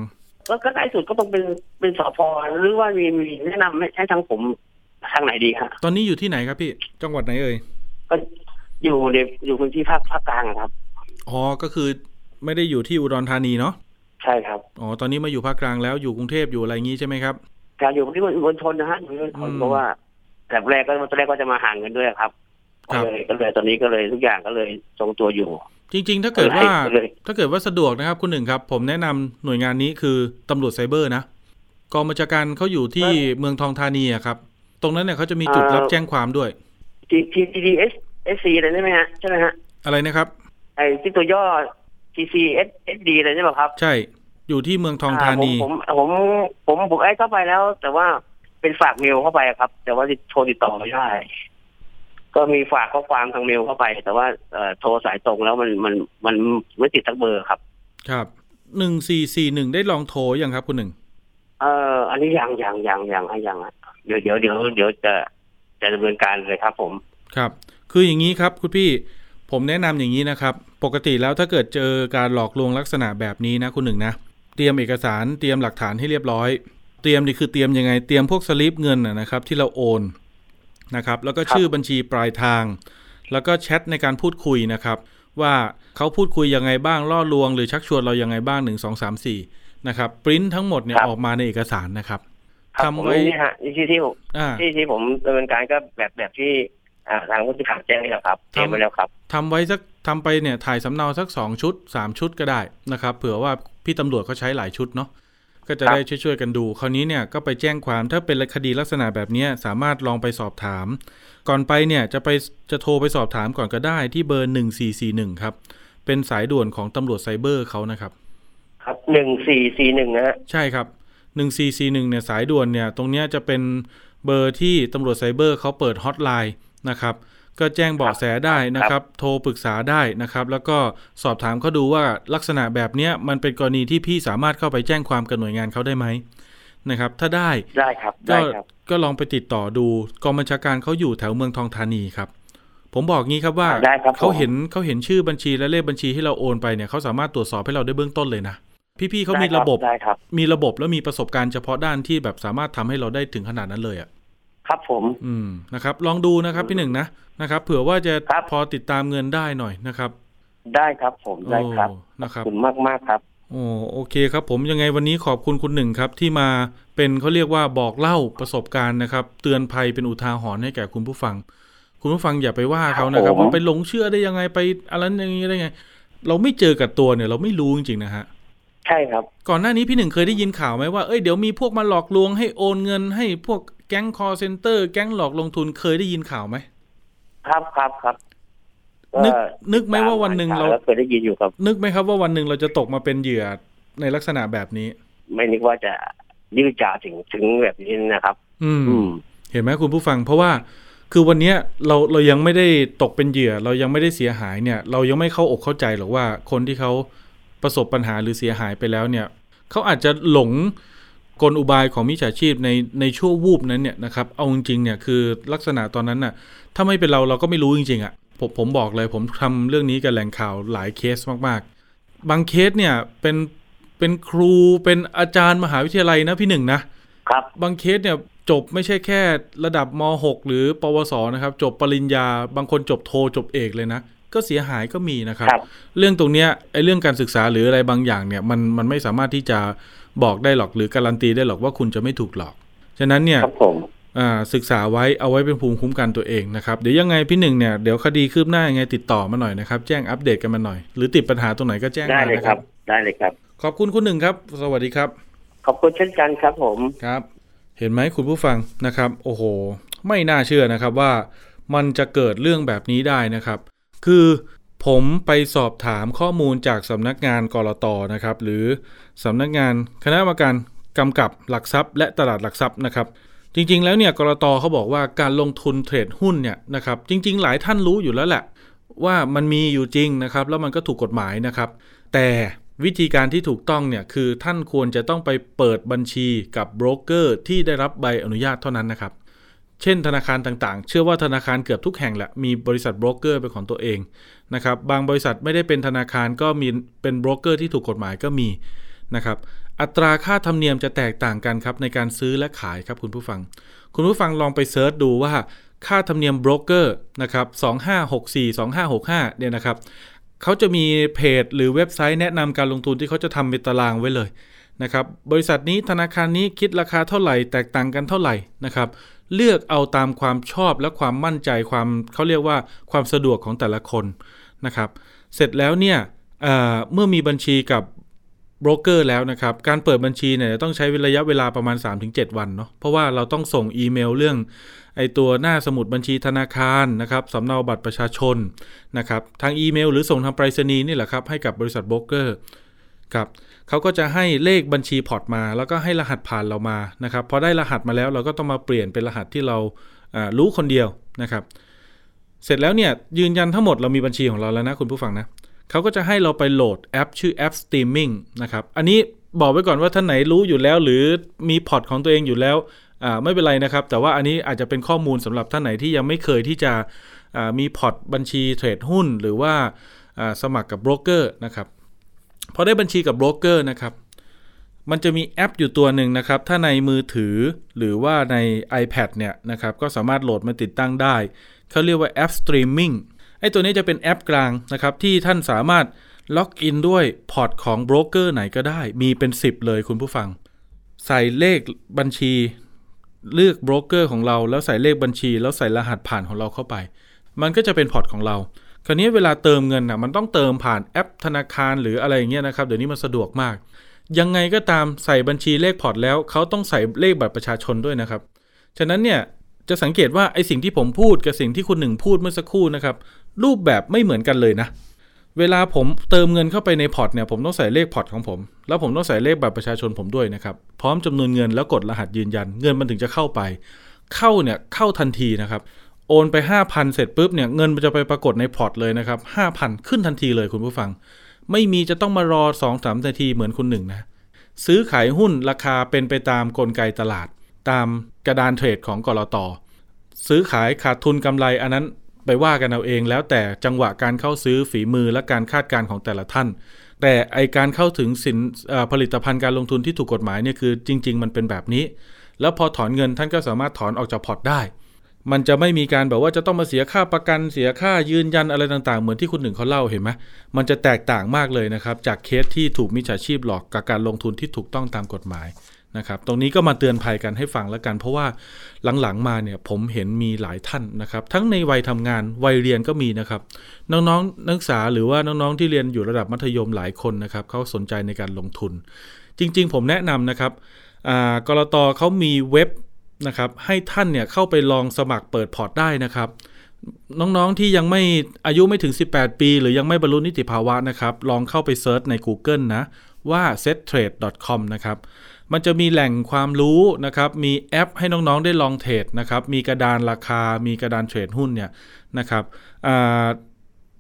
ก็ก็ได้สุดก็ต้องเป็นเป็นสพหรือว่ามีมีแนะนำให้ให้ทางผมทางไหนดีครับตอนนี้อยู่ที่ไหนครับพี่จังหวัดไหนเอ่ยก็ อยู่ในอยู่พื้นที่ภาคภาคกลางอะครับอ๋อก็คือไม่ได้อยู่ที่อุดรธานีเนาะใช่ครับอ๋อตอนนี้มาอยู่ภาคกลางแล้วอยู่กรุงเทพอยู่อะไรงี้ใช่ไหมครับการอยู่ที่บนชนนะฮะอยู่บนชนอืมเพราะว่าแบบแรกก็ตอนแรกก็จะมาหาเงินด้วยครับครัก็บเลยก็เลยตอนนี้ก็เลยทุกอย่างก็เลยทรงตัวอยู่ จริง ๆ ถ้าเกิดว่าก็เลยถ้าเกิดว่าสะดวกนะครับคุณหนึ่งครับ ผมแนะนำหน่วยงานนี้คือตำรวจไซเบอร์นะกองบัญชาการเขาอยู่ที่เมืองทองธานีอะครับ ตรงนั้นเนี่ยเขาจะมีจุดรับแจ้งความด้วย TTTD SSC อะไรใช่ไหมฮะใช่ไหมฮะอะไรนะครับ ไอ้ที่ตัวย่อ TCSSD อะไรใช่ไหมครับ ใช่ อยู่ที่เมืองทองธานีอ่ผมผมผมผมผมไอ้เข้าไปแล้ว แต่ว่าเป็นฝากเมลเข้าไปครับ แต่ว่าโทรติดต่อไม่ได้ก็มีฝากข้อความทางเมลเข้าไป แต่ว่าเอ่อโทรสายตรงแล้วมันมันมันไม่ติดทั้งเบอร์ครับ ครับหนึ่งสี่สี่หนึ่งได้ลองโทรยังครับคุณหนึ่งเอ่ออันนี้ยังยังยังยังอะยังอะเดี๋ยวเดี๋ยวเดี๋ยวเดี๋ยวจะจะดำเนินการเลยครับผมครับ คืออย่างนี้ครับคุณพี่ผมแนะนำอย่างนี้นะครับ ปกติแล้วถ้าเกิดเจอการหลอกลวงลักษณะแบบนี้นะคุณหนึ่งนะ เตรียมเอกสารเตรียมหลักฐานให้เรียบร้อย เตรียมนี่คือเตรียมยังไงเตรียมพวกสลิปเงินนะนะครับ ที่เราโอนนะครับ แล้วก็ชื่อบัญชีปลายทาง แล้วก็แชทในการพูดคุยนะครับ ว่าเขาพูดคุยยังไงบ้างล่อลวง หรือชักชวนเรายังไงบ้างหนึ่งสองสามสี่นะครับปริ้นทั้งหมดเนี่ยออกมาในเอกสารนะครับครับทำผมไว้นี่ฮะนี่ที่ที่ผมอ่าที่ที่ผมดำเนินการก็แบบแบบที่ อ่าทางผู้สื่อข่าวแจ้งนี่แหละครับเตรียมไว้แล้วครับทำไว้สักทำไปเนี่ยถ่ายสำเนาสักสองชุดสามชุดก็ได้นะครับ เผื่อว่าพี่ตำรวจเขาใช้หลายชุดเนาะก็จะครับได้ช่วยๆกันดู คราวนี้เนี่ยก็ไปแจ้งความถ้าเป็นคดีลักษณะแบบเนี้ยสามารถลองไปสอบถาม ก่อนไปเนี่ยจะไปจะโทรไปสอบถามก่อนก็ได้ที่เบอร์หนึ่งสี่สี่หนึ่งครับ เป็นสายด่วนของตำรวจไซเบอร์เขานะครับ ครับหนึ่งสี่สี่หนึ่งนะฮะใช่ครับหนึ่งสี่สี่หนึ่งเนี่ยสายด่วนเนี่ยตรงเนี้ยจะเป็นเบอร์ที่ตำรวจไซเบอร์เขาเปิดฮอตไลน์ นะครับ ก็แจ้งเบาะแสได้นะครับ โทรปรึกษาได้นะครับ แล้วก็สอบถามเขาดูว่าลักษณะแบบเนี้ยมันเป็นกรณีที่พี่สามารถเข้าไปแจ้งความกับหน่วยงานเขาได้ไหมนะครับ ถ้าได้ได้ครับก็ได้ครับก็ลองไปติดต่อดูกองบัญชาการเขาอยู่แถวเมืองทองธานีครับผมบอกงี้ครับว่าได้ครับเขาผมเห็นเขาเห็นชื่อบัญชีและเลขบัญชีที่เราโอนไปเนี่ยเขาสามารถตรวจสอบให้เราได้เบื้องต้นเลยนะพี่ๆเขามีได้คระบบได้ครับมีระบบแล้วมีประสบการณ์เฉพาะด้านที่แบบสามารถทำให้เราได้ถึงขนาดนั้นเลยอะ ครับผม อืมนะครับ ลองดูนะครับพี่หนึ่งนะนะครับ เผื่อว่าจะครับพอติดตามเงินได้หน่อยนะครับ ได้ครับผมได้ครับโอ้นะครับขอบคุณมากมากๆครับโอ้โอเคครับผมยังไงวันนี้ขอบคุณคุณหนึ่งครับที่มาเป็นเขาเรียกว่าบอกเล่าประสบการณ์นะครับ เตือนภัยเป็นอุทาหรณ์ให้แก่คุณผู้ฟัง คุณผู้ฟังอย่าไปว่าเขานะครับครับผมว่าไปหลงเชื่อได้ยังไงไปอะไรอย่างนี้ได้ไง เราไม่เจอกับตัวเนี่ย เราไม่รู้จริงๆนะฮะใช่ครับ ก่อนหน้านี้พี่หนึ่งเคยได้ยินข่าวไหมว่าเอ้ยเดี๋ยวมีพวกมาหลอกลวงให้โอนเงินให้พวก แก๊งคอลเซ็นเตอร์แก๊งหลอกลงทุนเคยได้ยินข่าวไหมครับครับครับนึกนึกไหมว่าวันหนึ่งเราเคยได้ยินอยู่ครับ นึกไหมครับว่าวันหนึ่งเราจะตกมาเป็นเหยื่อในลักษณะแบบนี้ ไม่นึกว่าจะยืดจาถึงถึงแบบนี้นะครับอืมอืม เห็นไหมคุณผู้ฟัง เพราะว่าคือวันเนี้ยเราเรายังไม่ได้ตกเป็นเหยื่อ เรายังไม่ได้เสียหายเนี่ย เรายังไม่เข้าอกเข้าใจหรอกว่าคนที่เขาประสบปัญหาหรือเสียหายไปแล้วเนี่ยเขาอาจจะหลง กลอุบายของมิจฉาชีพในในช่วงวูบนั้นเนี่ยนะครับเอาจริงๆเนี่ยคือลักษณะตอนนั้นน่ะถ้าไม่เป็นเราเราก็ไม่รู้จริงๆอะ่ะผมผมบอกเลยผมทำเรื่องนี้กับแหล่งข่าวหลายเคสมากๆ บางเคสเนี่ยเป็นเป็นครูเป็นอาจารย์มหาวิทยาลัยนะพี่หนึ่งนะครับบางเคสเนี่ยจบไม่ใช่แค่ระดับม .6 หรือ ปวสนะครับ จบปริญญา บางคนจบโทจบเอกเลยนะก็เสียหายก็มีนะครับครับเรื่องตรงเนี้ยไอ้เรื่องการศึกษาหรืออะไรบางอย่างเนี่ยมันมันไม่สามารถที่จะ บอกได้หรอกหรือการันตีได้หรอกว่าคุณจะไม่ถูกหลอก ฉะนั้นเนี่ยครับผมอ่าศึกษาไว้เอาไว้เป็นภูมิคุ้มกันตัวเองนะครับ เดี๋ยวยังไงพี่หนึ่งเนี่ยเดี๋ยวคดีคืบหน้ายังไงติดต่อมาหน่อยนะครับ แจ้งอัปเดตกันมาหน่อย หรือติดปัญหาตรงไหนก็แจ้งได้มาเลยนะคครัรับบได้เลยครับ ขอบคุณคุณหนึ่งครับ สวัสดีครับ ขอบคุณเช่นกันครับผมครับ เห็นไหมคุณผู้ฟังนะครับ โอ้โห ไม่น่าเชื่อนะครับว่ามันจะเกิดเรื่องแบบนี้ได้นะครับ คือ ผมไปสอบถามข้อมูลจากสำนักงานกรตนะครับ หรือสำนักงานคณะกรรมการกำกับหลักทรัพย์ และตลาดหลักทรัพย์นะครับ จริง ๆ แล้วเนี่ยกรตเขาบอกว่าการลงทุนเทรดหุ้นเนี่ยนะครับ จริง ๆ หลายท่านรู้อยู่แล้วแหละว่ามันมีอยู่จริงนะครับ แล้วมันก็ถูกกฎหมายนะครับ แต่วิธีการที่ถูกต้องเนี่ยคือท่านควรจะต้องไปเปิดบัญชีกับโบรกเกอร์ที่ได้รับใบอนุญาตเท่านั้นนะครับ เช่นธนาคารต่างๆ เชื่อว่าธนาคารเกือบทุกแห่งแหละมีบริษัทโบรกเกอร์เป็นของตัวเองนะครับบางบริษัทไม่ได้เป็นธนาคารก็มีเป็นโบรกเกอร์ที่ถูกกฎหมายก็มีนะครับอัตราค่าธรรมเนียมจะแตกต่างกันครับในการซื้อและขายครับคุณผู้ฟัง คุณผู้ฟังลองไป search ดูว่าค่าธรรมเนียมโบรกเกอร์นะครับ2564 2565เนี่ยนะครับเขาจะมีเพจหรือเว็บไซต์แนะนำการลงทุนที่เขาจะทำเป็นตารางไว้เลย นะครับบริษัทนี้ธนาคารนี้คิดราคาเท่าไหร่แตกต่างกันเท่าไหร่นะครับเลือกเอาตามความชอบและความมั่นใจความเขาเรียกว่าความสะดวกของแต่ละคนนะครับเสร็จแล้วเนี่ยเเมื่อมีบัญชีกับโบรกเกอร์แล้วนะครับการเปิดบัญชีเนี่ยต้องใช้ระยะเวลาประมาณ 3-7 วันเนาะเพราะว่าเราต้องส่งอีเมลเรื่องไอ้ตัวหน้าสมุดบัญชีธนาคารนะครับสำเนาบัตรประชาชนนะครับทางอีเมล หรือส่งทางไปรษณีย์นี่แหละครับให้กับบริษัทโบรกเกอร์ครับ เขาก็จะให้เลขบัญชีพอร์ตมา แล้วก็ให้รหัสผ่านเรามานะครับพอได้รหัสมาแล้วเราก็ต้องมาเปลี่ยนเป็นรหัสที่เรารู้คนเดียวนะครับ เสร็จแล้วเนี่ยยืนยันทั้งหมดเรามีบัญชีของเราแล้วนะคุณผู้ฟังนะเขาก็จะให้เราไปโหลดแอปชื่อแอป Streaming นะครับอันนี้บอกไว้ก่อนว่าท่านไหนรู้อยู่แล้ว หรือมีพอร์ตของตัวเองอยู่แล้วไม่เป็นไรนะครับ แต่ว่าอันนี้อาจจะเป็นข้อมูลสำหรับท่านไหนที่ยังไม่เคยที่จะมีพอร์ตบัญชีเทรดหุ้น หรือว่าสมัครกับโบรกเกอร์นะครับ พอได้บัญชีกับโบรกเกอร์นะครับ มันจะมีแอปอยู่ตัวหนึ่งนะครับ ถ้าในมือถือหรือว่าใน iPad เนี่ยนะครับ ก็สามารถโหลดมาติดตั้งได้ เขาเรียกว่าแอป Streaming ไอ้ตัวนี้จะเป็นแอปกลางนะครับ ที่ท่านสามารถล็อกอินด้วยพอร์ตของโบรกเกอร์ไหนก็ได้ มีเป็น 10 เลยคุณผู้ฟัง ใส่เลขบัญชีเลือกโบรกเกอร์ของเรา แล้วใส่เลขบัญชี แล้วใส่รหัสผ่านของเราเข้าไป มันก็จะเป็นพอร์ตของเรา คราวนี้เวลาเติมเงินนะมันต้องเติมผ่านแอปธนาคารหรืออะไรอย่างเงี้ยนะครับเดี๋ยวนี้มันสะดวกมาก ยังไงก็ตามใส่บัญชีเลขพอร์ตแล้วเขาต้องใส่เลขบัตรประชาชนด้วยนะครับ ฉะนั้นเนี่ยจะสังเกตว่าไอ้สิ่งที่ผมพูดกับสิ่งที่คุณหนึ่งพูดเมื่อสักครู่นะครับรูปแบบไม่เหมือนกันเลยนะ เวลาผมเติมเงินเข้าไปในพอร์ตเนี่ยผมต้องใส่เลขพอร์ตของผม แล้วผมต้องใส่เลขบัตรประชาชนผมด้วยนะครับพร้อมจำนวนเงินแล้วกดรหัสยืนยัน เงินมันถึงจะเข้าไป เข้าเนี่ยเข้าทันทีนะครับ โอนไป 5,000 เสร็จปุ๊บเนี่ยเงินมันจะไปปรากฏในพอร์ตเลยนะครับ 5,000 ขึ้นทันทีเลยคุณผู้ฟัง ไม่มีจะต้องมารอ 2-3 นาทีเหมือนคุณหนึ่งนะ ซื้อขายหุ้นราคาเป็นไปตามกลไกตลาด ตามกระดานเทรดของกรอตซื้อขายขาดทุนกำไรอันนั้นไปว่ากันเอาเองแล้วแต่จังหวะการเข้าซื้อฝีมือและการคาดการณ์ของแต่ละท่าน แต่ไอการเข้าถึงสินผลิตภัณฑ์การลงทุนที่ถูกกฎหมายเนี่ยคือจริง ๆ มันเป็นแบบนี้ แล้วพอถอนเงินท่านก็สามารถถอนออกจากพอร์ตได้ มันจะไม่มีการแบบว่าจะต้องมาเสียค่าประกันเสียค่ายืนยันอะไรต่างๆ เหมือนที่คุณหนึ่งเขาเล่าเห็นไหมมันจะแตกต่างมากเลยนะครับ จากเคสที่ถูกมิจฉาชีพหลอกกับการลงทุนที่ถูกต้องตามกฎหมายนะครับ ตรงนี้ก็มาเตือนภัยกันให้ฟังแล้วกัน เพราะว่าหลังๆมาเนี่ยผมเห็นมีหลายท่านนะครับ ทั้งในวัยทำงานวัยเรียนก็มีนะครับ น้องๆนักศึกษาหรือว่าน้องๆที่เรียนอยู่ระดับมัธยมหลายคนนะครับเขาสนใจในการลงทุน จริง ๆ ผมแนะนำนะครับก.ล.ต. เขามีเว็บ นะครับให้ท่านเนี่ยเข้าไปลองสมัครเปิดพอร์ตได้นะครับ น้องๆที่ยังไม่อายุไม่ถึง 18 ปี หรือยังไม่บรรลุนิติภาวะนะครับ ลองเข้าไป search ใน Google นะว่า settrade.com นะครับ มันจะมีแหล่งความรู้นะครับ มีแอปให้น้องๆได้ลองเทรดนะครับ มีกระดานราคา มีกระดานเทรดหุ้นเนี่ยนะครับ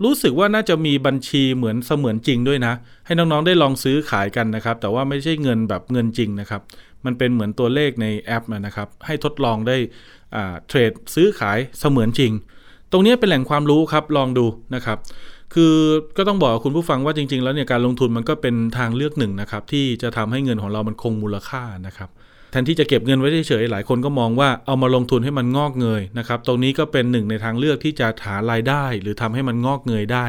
รู้สึกว่าน่าจะมีบัญชีเหมือนเสมือนจริงด้วยนะ ให้น้องๆได้ลองซื้อขายกันนะครับ แต่ว่าไม่ใช่เงินแบบเงินจริงนะครับ มันเป็นเหมือนตัวเลขในแอปนะครับ ให้ทดลองได้เทรดซื้อขายเสมือนจริง ตรงนี้เป็นแหล่งความรู้ครับลองดูนะครับ คือก็ต้องบอกคุณผู้ฟังว่าจริง ๆ แล้วเนี่ยการลงทุนมันก็เป็นทางเลือกหนึ่งนะครับ ที่จะทำให้เงินของเรามันคงมูลค่านะครับแทนที่จะเก็บเงินไว้เฉยๆหลายคนก็มองว่าเอามาลงทุนให้มันงอกเงยนะครับ ตรงนี้ก็เป็นหนึ่งในทางเลือกที่จะหารายได้ หรือทำให้มันงอกเงยได้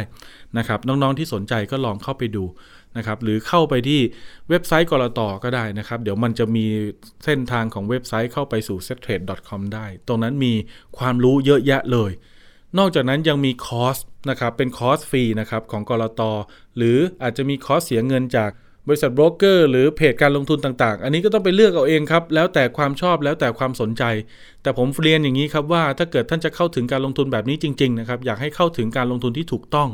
นะครับ น้องๆที่สนใจก็ลองเข้าไปดู นะครับหรือเข้าไปที่เว็บไซต์ ก.ล.ต. ก็ได้นะครับ เดี๋ยวมันจะมีเส้นทางของเว็บไซต์เข้าไปสู่ settrade.com ได้ ตรงนั้นมีความรู้เยอะแยะเลย นอกจากนั้นยังมีคอร์สนะครับเป็นคอร์สฟรีนะครับของ ก.ล.ต. หรืออาจจะมีคอร์สเสียเงินจากบริษัทโบรกเกอร์หรือเพจการลงทุนต่างๆ อันนี้ก็ต้องไปเลือกเอาเองครับ แล้วแต่ความชอบแล้วแต่ความสนใจ แต่ผมเรียนอย่างนี้ครับว่าถ้าเกิดท่านจะเข้าถึงการลงทุนแบบนี้จริง ๆ นะครับ อยากให้เข้าถึงการลงทุนที่ถูกต้อง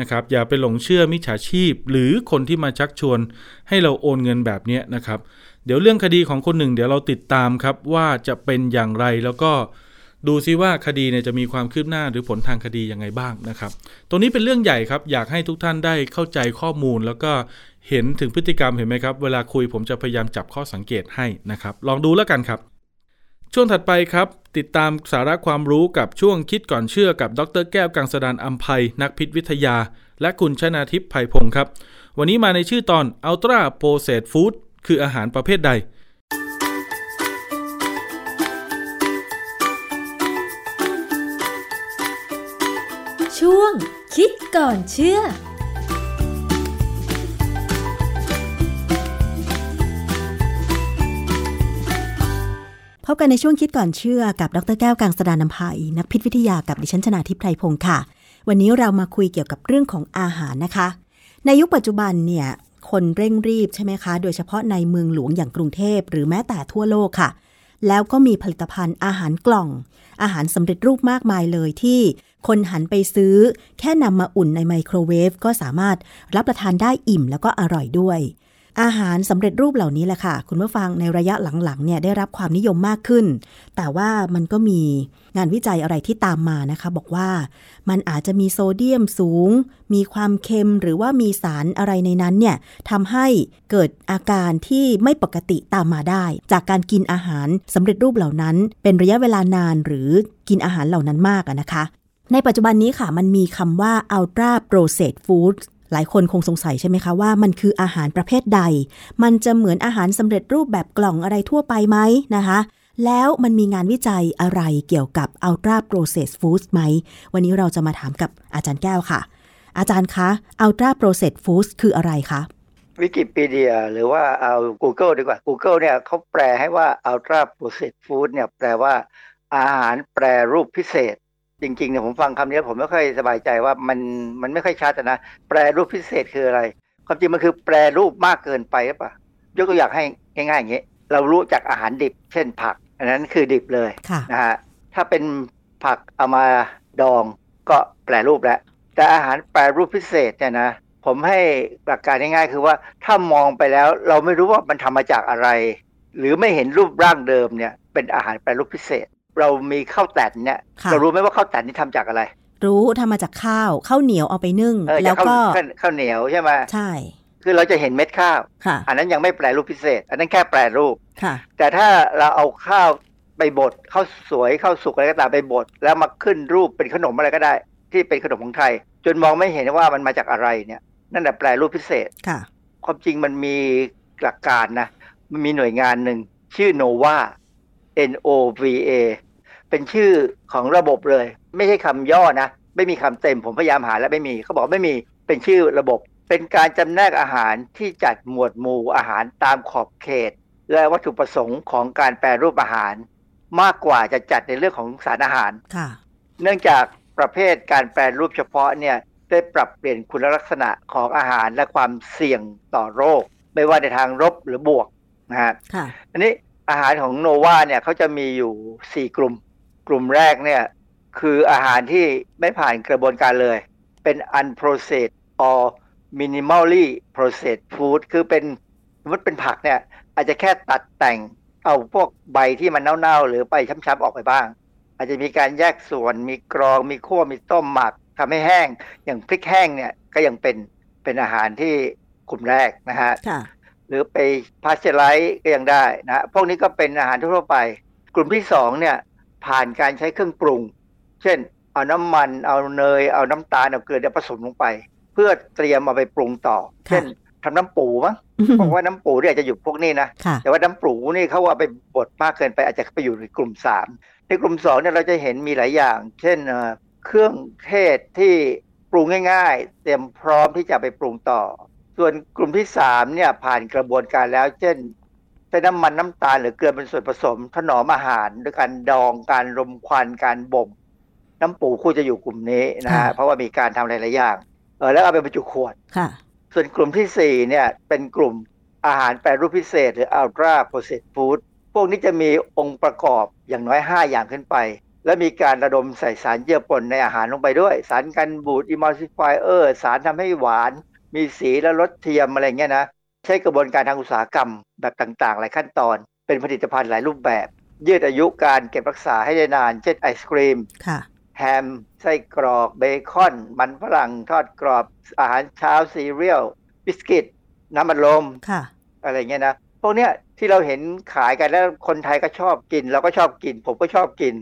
นะครับอย่าไปหลงเชื่อมิจฉาชีพ หรือคนที่มาชักชวน ให้เราโอนเงินแบบนี้นะครับ เดี๋ยวเรื่องคดีของคนหนึ่ง เดี๋ยวเราติดตามครับว่าจะเป็นอย่างไรแล้วก็ดูซิว่าคดีเนี่ยจะมีความคืบหน้าหรือผลทางคดียังไงบ้างนะครับ ตรงนี้เป็นเรื่องใหญ่ครับ อยากให้ทุกท่านได้เข้าใจข้อมูล แล้วก็เห็นถึงพฤติกรรมเห็นไหมครับ เวลาคุยผมจะพยายามจับข้อสังเกตให้นะครับ ลองดูแล้วกันครับ ช่วงถัดไปครับ ติดตามสาระความรู้กับช่วงคิดก่อนเชื่อกับดรแก้วกังสดานอัมภัยนักพิษวิทยา และคุณชนาทิพย์ไผ่พงศ์ครับ วันนี้มาในชื่อตอน Ultra Processed Food คืออาหารประเภทใด ช่วงคิดก่อนเชื่อ พบกันในช่วงคิดก่อนเชื่อกับดรแก้วกังสดานนภัยนักพิษวิทยากับดิฉันชนาทิพไพรพงศ์ค่ะ วันนี้เรามาคุยเกี่ยวกับเรื่องของอาหารนะคะ ในยุคปัจจุบันเนี่ยคนเร่งรีบใช่ไหมคะ โดยเฉพาะในเมืองหลวงอย่างกรุงเทพหรือแม้แต่ทั่วโลกค่ะ แล้วก็มีผลิตภัณฑ์อาหารกล่อง อาหารสำเร็จรูปมากมายเลยที่คนหันไปซื้อ แค่นำมาอุ่นในไมโครเวฟก็สามารถรับประทานได้อิ่มแล้วก็อร่อยด้วย อาหารสำเร็จรูปเหล่านี้แหละค่ะ คุณผู้ฟังในระยะหลังๆเนี่ยได้รับความนิยมมากขึ้น แต่ว่ามันก็มีงานวิจัยอะไรที่ตามมานะคะ บอกว่ามันอาจจะมีโซเดียมสูง มีความเค็มหรือว่ามีสารอะไรในนั้นเนี่ยทำให้เกิดอาการที่ไม่ปกติตามมาได้ จากการกินอาหารสำเร็จรูปเหล่านั้น เป็นระยะเวลานานหรือกินอาหารเหล่านั้นมากนะคะในปัจจุบันนี้ค่ะ มันมีคำว่า ultra processed food หลายคนคงสงสัยใช่ไหมคะว่ามันคืออาหารประเภทใด มันจะเหมือนอาหารสำเร็จรูปแบบกล่องอะไรทั่วไปไหมนะคะ แล้วมันมีงานวิจัยอะไรเกี่ยวกับ ultra processed foods ไหม วันนี้เราจะมาถามกับอาจารย์แก้วค่ะ อาจารย์คะ ultra processed foods คืออะไรคะวิกิพีเดียหรือว่าเอา Google ดีกว่า Google เนี่ยเขาแปลให้ว่า ultra processed food เนี่ยแปลว่าอาหารแปรรูปพิเศษ จริงๆเนี่ยผมฟังคำนี้ผมไม่ค่อยสบายใจว่ามันมันไม่ค่อยชัดนะแปรรูปพิเศษคืออะไร ความจริงมันคือแปรรูปมากเกินไปหรือเปล่ายกตัวอย่างให้ง่ายๆอย่างนี้เรารู้จากอาหารดิบ เช่นผัก อันนั้นคือดิบเลยนะฮะถ้าเป็นผักเอามาดองก็แปรรูปแล้ว แต่อาหารแปรรูปพิเศษเนี่ยนะผมให้หลักการง่ายๆคือว่าถ้ามองไปแล้วเราไม่รู้ว่ามันทำมาจากอะไร หรือไม่เห็นรูปร่างเดิมเนี่ยเป็นอาหารแปรรูปพิเศษ เรามีข้าวแต่นเนี่ยค่ะเรารู้ไหมว่าข้าวแต่นนี่ทำจากอะไร รู้ทำมาจากข้าวข้าวเหนียวเอาไปนึ่งเออแล้จาวกข้าวก็ข้าวข้าวเหนียวใช่ไหมใช่ คือเราจะเห็นเม็ดข้าวค่ะอันนั้นยังไม่แปรรูปพิเศษ อันนั้นแค่แปรรูปค่ะแต่ถ้าเราเอาข้าวไปบดข้าวสวยข้าวสุกอะไรก็ตามไปบดแล้วมาขึ้นรูปเป็นขนมอะไรก็ได้ ที่เป็นขนมของไทย จนมองไม่เห็นว่ามันมาจากอะไรเนี่ย นั่นแหละแปรรูปพิเศษค่ะ ความจริงมันมีหลักการนะมันมีหน่วยงานหนึ่งชื่อ NOVA N O V A เป็นชื่อของระบบเลย ไม่ใช่คำย่อนะ ไม่มีคำเต็มผมพยายามหาแล้วไม่มีเขาบอกไม่มีเป็นชื่อระบบ เป็นการจำแนกอาหารที่จัดหมวดหมู่อาหารตามขอบเขต และวัตถุประสงค์ของการแปรรูปอาหาร มากกว่าจะจัดในเรื่องของสารอาหารค่ะเนื่องจากประเภทการแปรรูปเฉพาะเนี่ยได้ปรับเปลี่ยนคุณลักษณะของอาหารและความเสี่ยงต่อโรค ไม่ว่าในทางลบหรือบวกนะฮะค่ะอันนี้อาหารของโนวาเนี่ยเขาจะมีอยู่ 4 กลุ่ม กลุ่มแรกเนี่ยคืออาหารที่ไม่ผ่านกระบวนการเลย เป็น unprocessed or minimally processed food คือเป็นสมมติเป็นผักเนี่ยอาจจะแค่ตัดแต่งเอาพวกใบที่มันเน่าๆ หรือใบช้ำๆออกไปบ้าง อาจจะมีการแยกส่วนมีกรองมีคั่วมีต้มหมักทำให้แห้ง อย่างพริกแห้งเนี่ยก็ยังเป็นเป็นอาหารที่กลุ่มแรกนะฮะค่ะหรือไปพาสเจอร์ไลซ์ก็ยังได้นะฮะพวกนี้ก็เป็นอาหารทั่วๆไป กลุ่มที่สองเนี่ย ผ่านการใช้เครื่องปรุง เช่น เอาน้ำมันเอาเนยเอาน้ำตาลเอาเกลือเนี่ยผสมลงไป เพื่อเตรียมเอาไปปรุงต่อค่ะเช่นทำน้ำปูมั้งบอกว่าน้ำปูเนี่ยอาจจะอยู่พวกนี้นะค่ะแต่ว่าน้ำปูนี่เขาว่าไปบดมากเกินไปอาจจะไปอยู่ในกลุ่มสามในกลุ่มสองเนี่ยเราจะเห็นมีหลายอย่าง เช่นเอ่อเครื่องเทศที่ปรุงง่าย ๆ เตรียมพร้อมที่จะไปปรุงต่อ ส่วนกลุ่มที่สามเนี่ยผ่านกระบวนการแล้ว เช่นใช้น้ำมันน้ำตาลหรือเกลือเป็นส่วนผสม ถนอมอาหารด้วยการดองการรมควันการบ่ม น้ำปูคู่จะอยู่กลุ่มนี้นะฮะค่ะเพราะว่ามีการทำหลายๆอย่างเออแล้วเอาไปบรรจุขวดค่ะส่วนกลุ่มที่สี่เนี่ยเป็นกลุ่มอาหารแปรรูปพิเศษ หรือ ultra processed food พวกนี้จะมีองค์ประกอบอย่างน้อย 5 อย่างขึ้นไป และมีการระดมใส่สารเจือปนในอาหารลงไปด้วย สารกันบูด emulsifier สารทำให้หวาน มีสีและรสเทียมอะไรเงี้ยนะ ใช้กระบวนการทางอุตสาหกรรมแบบต่างๆ หลายขั้นตอน เป็นผลิตภัณฑ์หลายรูปแบบ ยืดอายุการเก็บรักษาให้ได้นาน เช่นไอศครีมค่ะแฮม ไส้กรอกเบคอน มันฝรั่งทอดกรอบ อาหารเช้าซีเรียลบิสกิต น้ำมันลมค่ะอะไรเงี้ยนะพวกเนี้ยที่เราเห็นขายกันแล้วคนไทยก็ชอบกิน เราก็ชอบกิน ผมก็ชอบกิน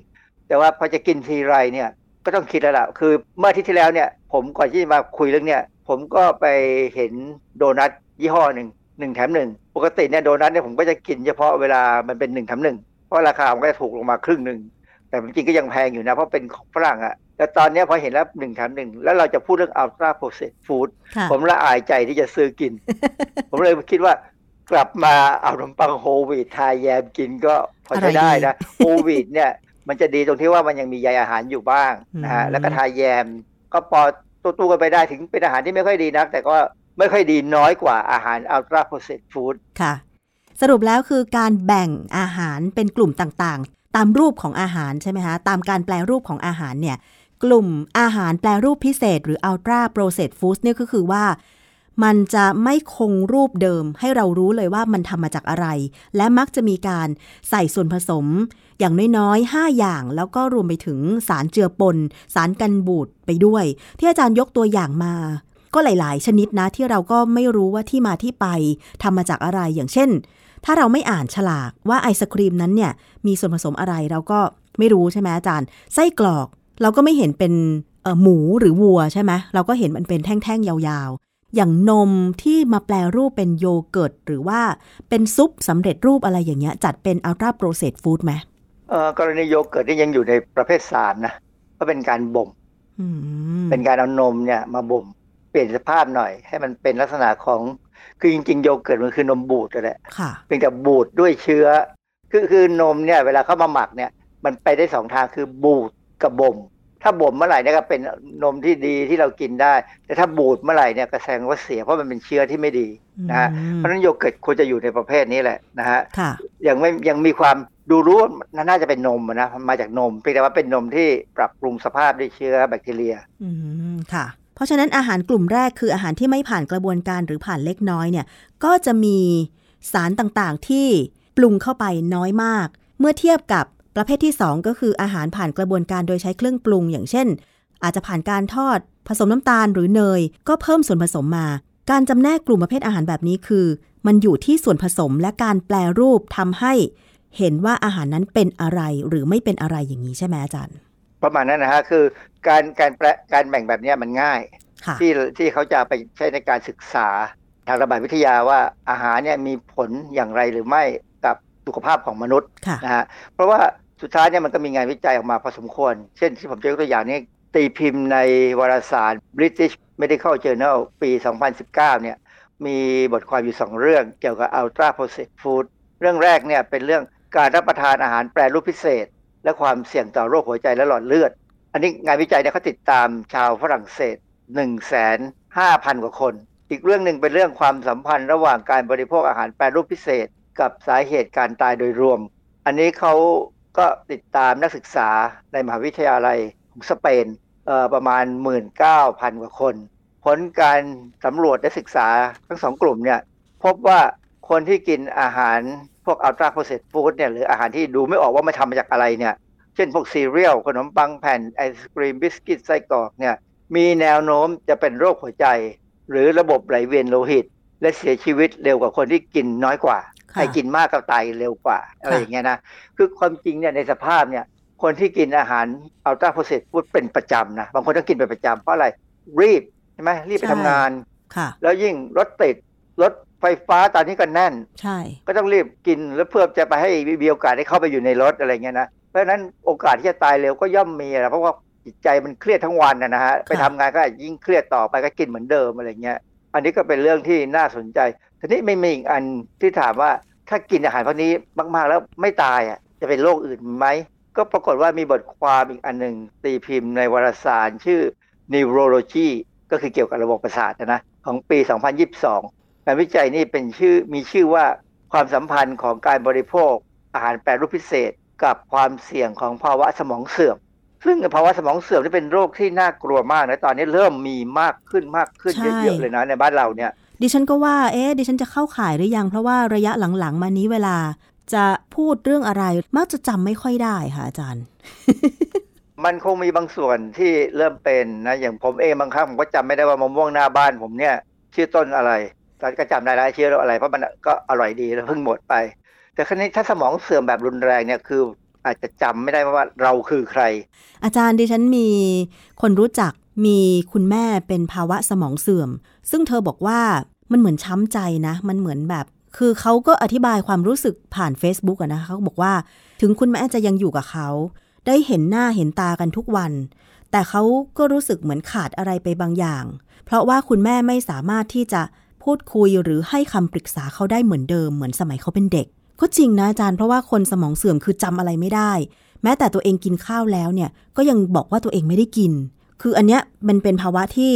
แต่ว่าพอจะกินทีไรเนี่ยก็ต้องคิดแล้วล่ะ คือเมื่ออาที่ที่แล้วเนี่ย ผมก่อนที่จะมาคุยเรื่องเนี้ยผมก็ไปเห็นโดนัท ยี่ห้อหนึ่งหนึ่งแถมหนึ่งปกติเนี่ยโดนัทเนี่ยผมก็จะกินเฉพาะเวลามันเป็นหนึ่งแถมหนึ่งเพราะราคามันก็จะถูกลงมาครึ่งหนึ่งแต่จริงๆก็ยังแพงอยู่นะ เพราะเป็นของฝรั่งอะแต่ตอนเนี้ยพอเห็นแล้วหนึ่งแถมหนึ่งแล้วเราจะพูดเรื่อง ultra processed food ค่ะผมละอายใจที่จะซื้อกิน ผมเลยคิดว่ากลับมาเอาขนมปังโฮลวีตทายแยมกินก็พอใช้ได้นะโฮลวีตเนี่ยมันจะดีตรงที่ว่ามันยังมีใยอาหารอยู่บ้างนะฮะอืมแล้วก็ทายแยม ก็พอตู้ๆกันไปได้ถึงเป็นอาหารที่ไม่ค่อยดีนัก แต่ก็ ไม่ค่อยดีน้อยกว่าอาหาร ultra processed food ค่ะ สรุปแล้วคือการแบ่งอาหารเป็นกลุ่มต่างๆ ตามรูปของอาหารใช่ไหมคะตามการแปลรูปของอาหารเนี่ย กลุ่มอาหารแปลรูปพิเศษ หรือ ultra processed foods เนี่ยก็คือว่ามันจะไม่คงรูปเดิมให้เรารู้เลยว่ามันทำมาจากอะไร และมักจะมีการใส่ส่วนผสม อย่างน้อยๆ 5 อย่าง แล้วก็รวมไปถึงสารเจือปน สารกันบูดไปด้วย ที่อาจารย์ยกตัวอย่างมา ก็หลาย ๆ ชนิดนะที่เราก็ไม่รู้ว่าที่มาที่ไปทำมาจากอะไรอย่างเช่น ถ้าเราไม่อ่านฉลากว่าไอศครีมนั้นเนี่ยมีส่วนผสมอะไรเราก็ไม่รู้ใช่ไหมอาจารย์ ไส้กรอกเราก็ไม่เห็นเป็นเอ่อหมูหรือวัวใช่ไหมเราก็เห็นมันเป็นแท่ง ๆ ยาวๆ อย่างนมที่มาแปรรูปเป็นโยเกิร์ต หรือว่าเป็นซุปสำเร็จรูปอะไรอย่างเงี้ยจัดเป็น ultra-processed food ไหมเอ่อกรณีโยเกิร์ตนี่ยังอยู่ในประเภทสามนะก็เป็นการบ่มอืมเป็นการเอานมเนี่ยมาบ่มเปลี่ยนสภาพหน่อย ให้มันเป็นลักษณะของคือจริง ๆ โยเกิร์ตมันคือนมบูดนั่นแหละค่ะเพียงแต่บูดด้วยเชื้อ คือคือนมเนี่ย เวลาเข้ามาหมักเนี่ย มันไปได้สองทางคือบูดกับบ่มถ้าบ่มเมื่อไหร่เนี่ยก็เป็นนมที่ดีที่เรากินได้ แต่ถ้าบูดเมื่อไหร่เนี่ยก็แสดงว่าเสียเพราะมันเป็นเชื้อที่ไม่ดีนะฮะอืมเพราะฉะนั้นโยเกิร์ตควรจะอยู่ในประเภทนี้แหละนะฮะค่ะยังไม่ยังมีความดูรู้ว่าน่าจะเป็นนมอะนะมาจากนมเพียงแต่ว่าเป็นนมที่ปรับปรุงสภาพด้วยเชื้อแบคทีเรีย อืมค่ะ เพราะฉะนั้นอาหารกลุ่มแรกคืออาหารที่ไม่ผ่านกระบวนการหรือผ่านเล็กน้อยเนี่ยก็จะมีสารต่างๆที่ปรุงเข้าไปน้อยมาก เมื่อเทียบกับประเภทที่ 2 ก็คืออาหารผ่านกระบวนการโดยใช้เครื่องปรุง อย่างเช่น อาจจะผ่านการทอด ผสมน้ำตาลหรือเนย ก็เพิ่มส่วนผสมมา การจำแนกกลุ่มประเภทอาหารแบบนี้คือ มันอยู่ที่ส่วนผสมและการแปลรูปทำให้ เห็นว่าอาหารนั้นเป็นอะไรหรือไม่เป็นอะไรอย่างนี้ใช่ไหมอาจารย์ ประมาณนั้นนะฮะคือการการแปลการแบ่งแบบเนี้ยมันง่ายค่ะที่ที่เขาจะไปใช้ในการศึกษาทางระบาดวิทยาว่าอาหารเนี่ยมีผลอย่างไรหรือไม่กับสุขภาพของมนุษย์ค่ะนะฮะเพราะว่าสุดท้ายเนี่ยมันก็มีงานวิจัยออกมาพอสมควร เช่นที่ผมจะยกตัวอย่างนี้ตีพิมพ์ในวารสาร British Medical Journal ปี 2019 เนี่ยมีบทความอยู่ 2 เรื่องเกี่ยวกับ Ultra Processed Food เรื่องแรกเนี่ยเป็นเรื่องการรับประทานอาหารแปรรูปพิเศษ และความเสี่ยงต่อโรคหัวใจและหลอดเลือด อันนี้งานวิจัยเนี่ยเขาติดตามชาวฝรั่งเศส1,500,000 กว่าคน อีกเรื่องหนึ่งเป็นเรื่องความสัมพันธ์ระหว่างการบริโภคอาหารแปรรูปพิเศษ กับสาเหตุการตายโดยรวม อันนี้เขาก็ติดตามนักศึกษาในมหาวิทยาลัยของสเปนเอ่อประมาณ 19,000 กว่าคน ผลการสำรวจและศึกษาทั้งสองกลุ่มเนี่ยพบว่าคนที่กินอาหาร พวกอัลตราโปรเซสฟู้ดเนี่ยหรืออาหารที่ดูไม่ออกว่ามันทำมาจากอะไรเนี่ยเช่นพวกซีเรียลขนมปังแผ่นไอศครีมบิสกิตไส้กรอกเนี่ยมีแนวโน้มจะเป็นโรคหัวใจ หรือระบบไหลเวียนโลหิต และเสียชีวิตเร็วกว่าคนที่กินน้อยกว่าค่ะใครกินมากก็ตายเร็วกว่าอะไรอย่างเงี้ยนะคือความจริงเนี่ยในสภาพเนี่ยคนที่กินอาหาร ultra-processed food เป็นประจำนะบางคนต้องกินเป็นประจำเพราะอะไรรีบใช่ไหมรีบไปใช่ทำงานค่ะแล้วยิ่งรถติดรถ ไฟฟ้าตอนนี้ก็แน่น ใช่ ก็ต้องรีบกินแล้วเพื่อจะไปให้มีโอกาสได้เข้าไปอยู่ในรถอะไรเงี้ยนะ เพราะฉะนั้นโอกาสที่จะตายเร็วก็ย่อมมีนะเพราะว่าจิตใจมันเครียดทั้งวันนะนะฮะ ไปทำงานก็ยิ่งเครียดต่อไปก็กินเหมือนเดิมอะไรเงี้ย อันนี้ก็เป็นเรื่องที่น่าสนใจ ทีนี้ไม่มีอีกอันที่ถามว่าถ้ากินอาหารพวกนี้มากๆแล้วไม่ตายอะจะเป็นโรคอื่นไหม ก็ปรากฏว่ามีบทความอีกอันหนึ่งตีพิมพ์ในวารสารชื่อ Neurology ก็คือเกี่ยวกับระบบประสาทนะ ของปี 2022 งานวิจัยนี่เป็นชื่อมีชื่อว่าความสัมพันธ์ของการบริโภค อาหารแปรรูปพิเศษ กับความเสี่ยงของภาวะสมองเสื่อม ซึ่งภาวะสมองเสื่อมนี่เป็นโรคที่น่ากลัวมากนะตอนนี้เริ่มมีมากขึ้นมากขึ้นใช่เยอะๆเลยนะในบ้านเราเนี่ย ดิฉันก็ว่าเอ๊ะดิฉันจะเข้าข่ายหรือยัง เพราะว่าระยะหลังๆ มานี้เวลา จะพูดเรื่องอะไร มักจะจำไม่ค่อยได้ค่ะอาจารย์ มันคงมีบางส่วนที่เริ่มเป็นนะอย่างผมเองบางครั้งผมก็จำไม่ได้ว่ามะม่วงหน้าบ้านผมเนี่ยชื่อต้นอะไร ตอนก็จำได้แล้วชื่ออะไรเพราะมันก็อร่อยดีแล้วเพิ่งหมดไป แต่ครั้นี้ถ้าสมองเสื่อมแบบรุนแรงเนี่ยคืออาจจะจำไม่ได้ว่าเราคือใคร อาจารย์ดิฉันมีคนรู้จักมีคุณแม่เป็นภาวะสมองเสื่อม ซึ่งเธอบอกว่ามันเหมือนช้ำใจนะ มันเหมือนแบบ คือเขาก็อธิบายความรู้สึกผ่าน Facebook อะนะเขาบอกว่า ถึงคุณแม่จะยังอยู่กับเขา ได้เห็นหน้าเห็นตากันทุกวัน แต่เขาก็รู้สึกเหมือนขาดอะไรไปบางอย่าง เพราะว่าคุณแม่ไม่สามารถที่จะ พูดคุยหรือให้คำปรึกษาเขาได้เหมือนเดิมเหมือนสมัยเขาเป็นเด็ก ก็จริงนะอาจารย์เพราะว่าคนสมองเสื่อมคือจำอะไรไม่ได้ แม้แต่ตัวเองกินข้าวแล้วเนี่ยก็ยังบอกว่าตัวเองไม่ได้กิน คืออันเนี้ยมันเป็นภาวะที่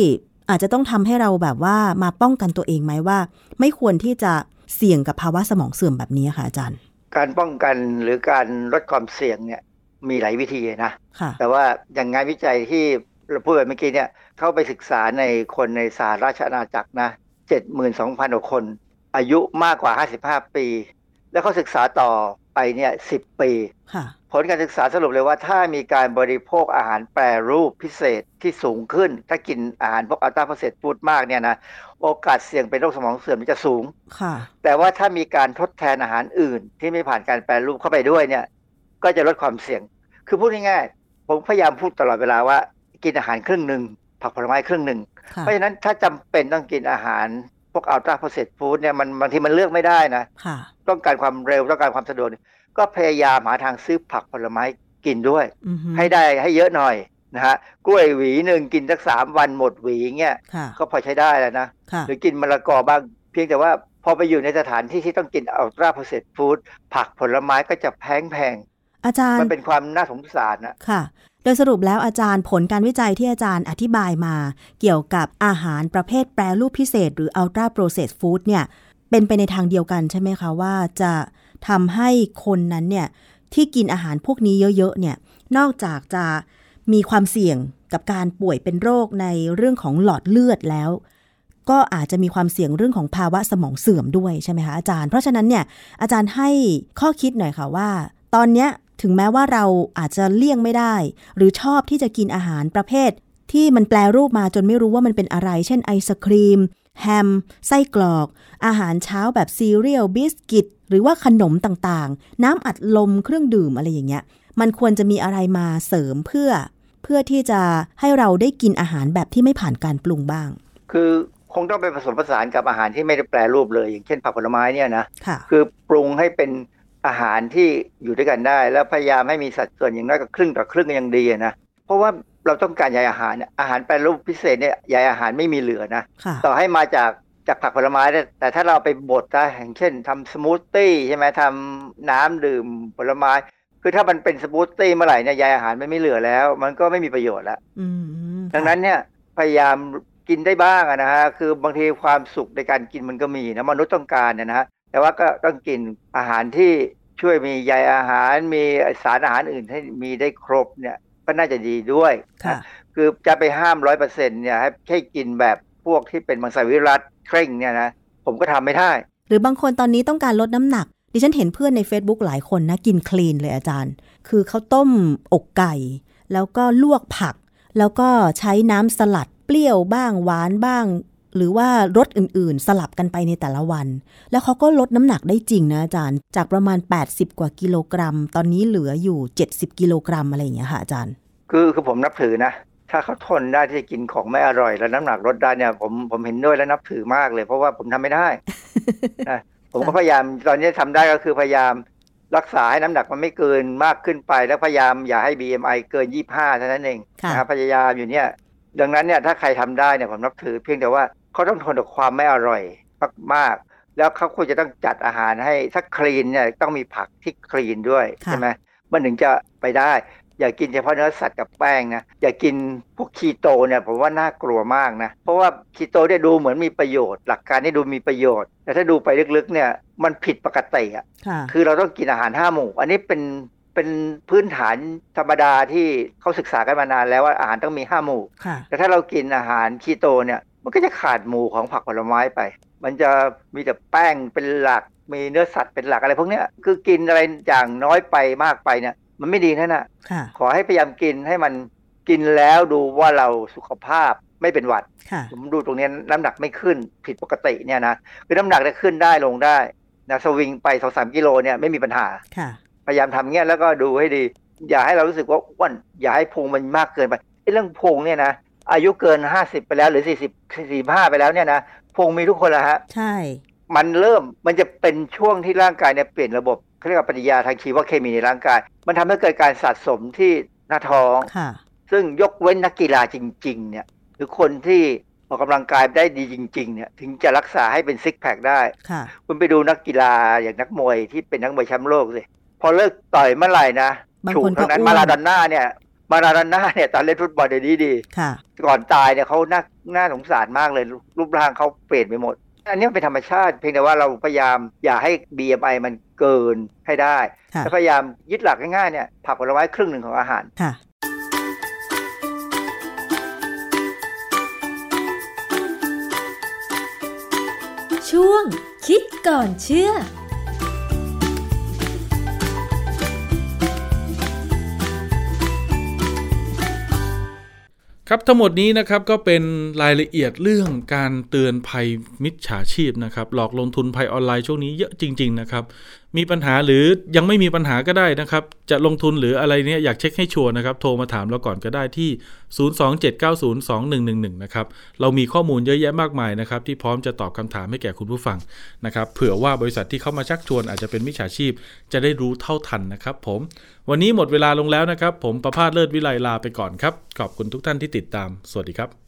อาจจะต้องทำให้เราแบบว่ามาป้องกันตัวเองไหมว่า ไม่ควรที่จะเสี่ยงกับภาวะสมองเสื่อมแบบนี้ค่ะอาจารย์ การป้องกันหรือการลดความเสี่ยงเนี่ยมีหลายวิธีนะค่ะแต่ว่าอย่างงานวิจัยที่เราพูดไปเมื่อกี้เนี่ยเข้าไปศึกษาในคนในสหราชอาณาจักรนะ 72,000กว่าคน อายุมากกว่า 55 ปี แล้วเขาศึกษาต่อไปเนี่ย10 ปีค่ะผลการศึกษาสรุปเลยว่าถ้ามีการบริโภคอาหารแปรรูปพิเศษที่สูงขึ้น ถ้ากินอาหารพวกอัลตราโปรเซสฟู้ดมากเนี่ยนะโอกาสเสี่ยงเป็นโรคสมองเสื่อมมันจะสูงค่ะแต่ว่าถ้ามีการทดแทนอาหารอื่น ที่ไม่ผ่านการแปรรูปเข้าไปด้วยเนี่ย ก็จะลดความเสี่ยง คือพูดง่ายๆผมพยายามพูดตลอดเวลาว่า กินอาหารครึ่งหนึ่งผักผลไม้ครึ่งหนึ่งค่ะ เพราะฉะนั้นถ้าจำเป็นต้องกินอาหารพวกอัลตราโปรเซสฟู้ดเนี่ยมันบางทีมันเลือกไม่ได้นะค่ะต้องการความเร็วต้องการความสะดวกก็พยายามหาทางซื้อผักผลไม้กินด้วยอือฮึให้ได้ให้เยอะหน่อยนะฮะกล้วยหวีหนึ่งกินสักสามวันหมดหวีเงี้ยค่ะก็พอใช้ได้แล้วนะค่ะหรือกินมะละกอบ้าง เพียงแต่ว่าพอไปอยู่ในสถานที่ที่ต้องกินอัลตราโปรเซสฟู้ดผักผลไม้ก็จะแพงแพงอาจารๆย์มันเป็นความน่าสงสารนะค่ะโดยสรุปแล้วอาจารย์ผลการวิจัยที่อาจารย์อธิบายมา เกี่ยวกับอาหารประเภทแปรรูปพิเศษ หรือ ultra processed food เนี่ยเป็นไปในทางเดียวกันใช่ไหมคะว่าจะทำให้คนนั้นเนี่ยที่กินอาหารพวกนี้เยอะๆเนี่ยนอกจากจะมีความเสี่ยงกับการป่วยเป็นโรคในเรื่องของหลอดเลือดแล้ว ก็อาจจะมีความเสี่ยงเรื่องของภาวะสมองเสื่อมด้วยใช่ไหมคะอาจารย์ เพราะฉะนั้นเนี่ยอาจารย์ให้ข้อคิดหน่อยค่ะว่า ตอนเนี้ย ถึงแม้ว่าเราอาจจะเลี่ยงไม่ได้ หรือชอบที่จะกินอาหารประเภท ที่มันแปรรูปมาจนไม่รู้ว่ามันเป็นอะไร เช่นไอศครีม แฮม ไส้กรอก อาหารเช้าแบบซีเรียลบิสกิต หรือว่าขนมต่างๆ น้ำอัดลมเครื่องดื่มอะไรอย่างเงี้ย มันควรจะมีอะไรมาเสริมเพื่อ เพื่อที่จะให้เราได้กินอาหารแบบที่ไม่ผ่านการปรุงบ้าง คือคงต้องไปผสมผสานกับอาหารที่ไม่ได้แปรรูปเลย อย่างเช่นผักผลไม้เนี่ยนะค่ะคือปรุงให้เป็น อาหารที่อยู่ด้วยกันได้ แล้วพยายามให้มีสัดส่วนอย่างน้อยก็ครึ่งต่อครึ่งก็ยังดีอะนะเพราะว่าเราต้องการใยอาหารเนี่ยอาหารแปรรูปพิเศษเนี่ยใยอาหารไม่มีเหลือนะค่ะต่อให้มาจากจากผักผลไม้เนี่ยแต่ถ้าเราไปบดได้อย่างเช่นทำสมูทตี้ใช่ไหมทน้ำดื่มผลไม้ คือถ้ามันเป็นสมูทตี้เมื่อไหร่เนี่ยใยอาหารมันไม่เหลือแล้ว มันก็ไม่มีประโยชน์แล้วอืมดังนั้นเนี่ยพยายามกินได้บ้างอะนะฮะคือบางทีความสุขในการกินมันก็มีนะมนุษย์ต้องการนะฮะ แต่ว่าก็ต้องกินอาหารที่ช่วยมีใยอาหารมีสารอาหารอื่นให้มีได้ครบเนี่ยก็น่าจะดีด้วยค่ะคือจะไปห้ามร้อยเปอร์เซ็นต์เนี่ยให้ให้กินแบบพวกที่เป็นมังสวิรัติเคร่งเนี่ยนะผมก็ทำไม่ได้ หรือบางคนตอนนี้ต้องการลดน้ำหนัก ดิฉันเห็นเพื่อนใน Facebook หลายคนนะ กินคลีนเลยอาจารย์ คือเขาต้มอกไก่ แล้วก็ลวกผัก แล้วก็ใช้น้ำสลัดเปรี้ยวบ้างหวานบ้าง หรือว่ารสอื่นๆ สลับกันไปในแต่ละวัน แล้วเขาก็ลดน้ำหนักได้จริงนะอาจารย์ จากประมาณ 80 กว่ากิโลกรัม ตอนนี้เหลืออยู่ 70 กิโลกรัมอะไรอย่างเงี้ยค่ะอาจารย์ คือคือผมนับถือนะ ถ้าเขาทนได้ที่จะกินของไม่อร่อย แล้วน้ำหนักลดได้เนี่ยผมผมเห็นด้วยและนับถือมากเลย เพราะว่าผมทำไม่ได้นะผมก็พยายามตอนนี้ทำได้ก็คือพยายามรักษาให้น้ำหนักมันไม่เกินมากขึ้นไป แล้วพยายามอย่าให้ BMI เกิน 25เท่านั้นเองค่ะนะครับพยายามอยู่เนี่ยดังนั้นเนี่ยถ้าใครทำได้เนี่ยผมนับถือเพียงแต่ว่า เขาต้องทนกับความไม่อร่อยมากๆ แล้วเขาควรจะต้องจัดอาหารให้ถ้าคลีนเนี่ยต้องมีผักที่คลีนด้วยค่ะใช่ไหมมันถึงจะไปได้ อย่ากินเฉพาะเนื้อสัตว์กับแป้งนะอย่ากินพวกคีโตเนี่ยผมว่าน่ากลัวมากนะเพราะว่าคีโตเนี่ยดูเหมือนมีประโยชน์ หลักการนี่ดูมีประโยชน์ แต่ถ้าดูไปลึกๆเนี่ยมันผิดปกติอะค่ะคือเราต้องกินอาหารห้าหมู่อันนี้เป็นเป็นพื้นฐานธรรมดาที่เขาศึกษากันมานานแล้วว่าอาหารต้องมีห้าหมู่ค่ะแต่ถ้าเรากินอาหารคีโตเนี่ย มันก็จะขาดหมู่ของผักผลไม้ไป มันจะมีแต่แป้งเป็นหลัก มีเนื้อสัตว์เป็นหลักอะไรพวกเนี้ย คือกินอะไรอย่างน้อยไปมากไปเนี่ย มันไม่ดีนั่นน่ะค่ะ ขอให้พยายามกินให้มันกินแล้วดูว่าเราสุขภาพไม่เป็นหวัดค่ะผมดูตรงเนี้ยน้ำหนักไม่ขึ้นผิดปกติเนี่ยนะ คือน้ำหนักจะขึ้นได้ลงได้นะสวิงไปสองสามกิโลเนี่ยไม่มีปัญหาค่ะพยายามทำเงี้ยแล้วก็ดูให้ดี อย่าให้เรารู้สึกว่าอ้วนอย่าให้พุงมันมากเกินไปไอ้เรื่องพุงเนี่ยนะ อายุเกินห้าสิบไปแล้วหรือสี่สิบสี่ห้าไปแล้วเนี่ยนะพุงมีทุกคนแหละฮะ ใช่ มันเริ่มมันจะเป็นช่วงที่ร่างกายเนี่ยเปลี่ยนระบบเขาเรียกว่าปฏิกิริยาทางชีวเคมีในร่างกาย มันทำให้เกิดการสะสมที่หน้าท้องค่ะซึ่งยกเว้นนักกีฬาจริง ๆ เนี่ย หรือคนที่ออกกำลังกายได้ดีจริง ๆ เนี่ย ถึงจะรักษาให้เป็นซิกแพคได้ค่ะคุณไปดูนักกีฬาอย่างนักมวยที่เป็นนักมวยแชมป์โลกสิพอเลิกต่อยเมื่อไหร่นะบางถูกคนก็ทั้งนั้นอ้วนมาราดอนน่าเนี่ย มาราดอนน่าเนี่ยตอนเล่นฟุตบอลเดี๋ยวนี้ดีค่ะก่อนตายเนี่ยเขาน่าน่าสงสารมากเลย รูปร่างเขาเปลี่ยนไปหมด อันนี้เป็นธรรมชาติเพียงแต่ว่าเราพยายามอย่าให้ BMI มันเกินให้ได้ค่ะและพยายามยึดหลักง่ายๆเนี่ยผักผลไม้ครึ่งหนึ่งของอาหารค่ะช่วงคิดก่อนเชื่อ ครับทั้งหมดนี้นะครับก็เป็นรายละเอียดเรื่องการเตือนภัยมิจฉาชีพนะครับหลอกลงทุนภัยออนไลน์ช่วงนี้เยอะจริง ๆ นะครับมีปัญหาหรือยังไม่มีปัญหาก็ได้นะครับ จะลงทุนหรืออะไรเนี้ยอยากเช็คให้ชัวร์นะครับ โทรมาถามเราก่อนก็ได้ที่ 027902111 นะครับ เรามีข้อมูลเยอะแยะมากมายนะครับ ที่พร้อมจะตอบคำถามให้แก่คุณผู้ฟังนะครับ เผื่อว่าบริษัทที่เข้ามาชักชวนอาจจะเป็นมิจฉาชีพ จะได้รู้เท่าทันนะครับ ผม วันนี้หมดเวลาลงแล้วนะครับ ผมประพาสเลิศวิไลลาไปก่อนครับ ขอบคุณทุกท่านที่ติดตาม สวัสดีครับ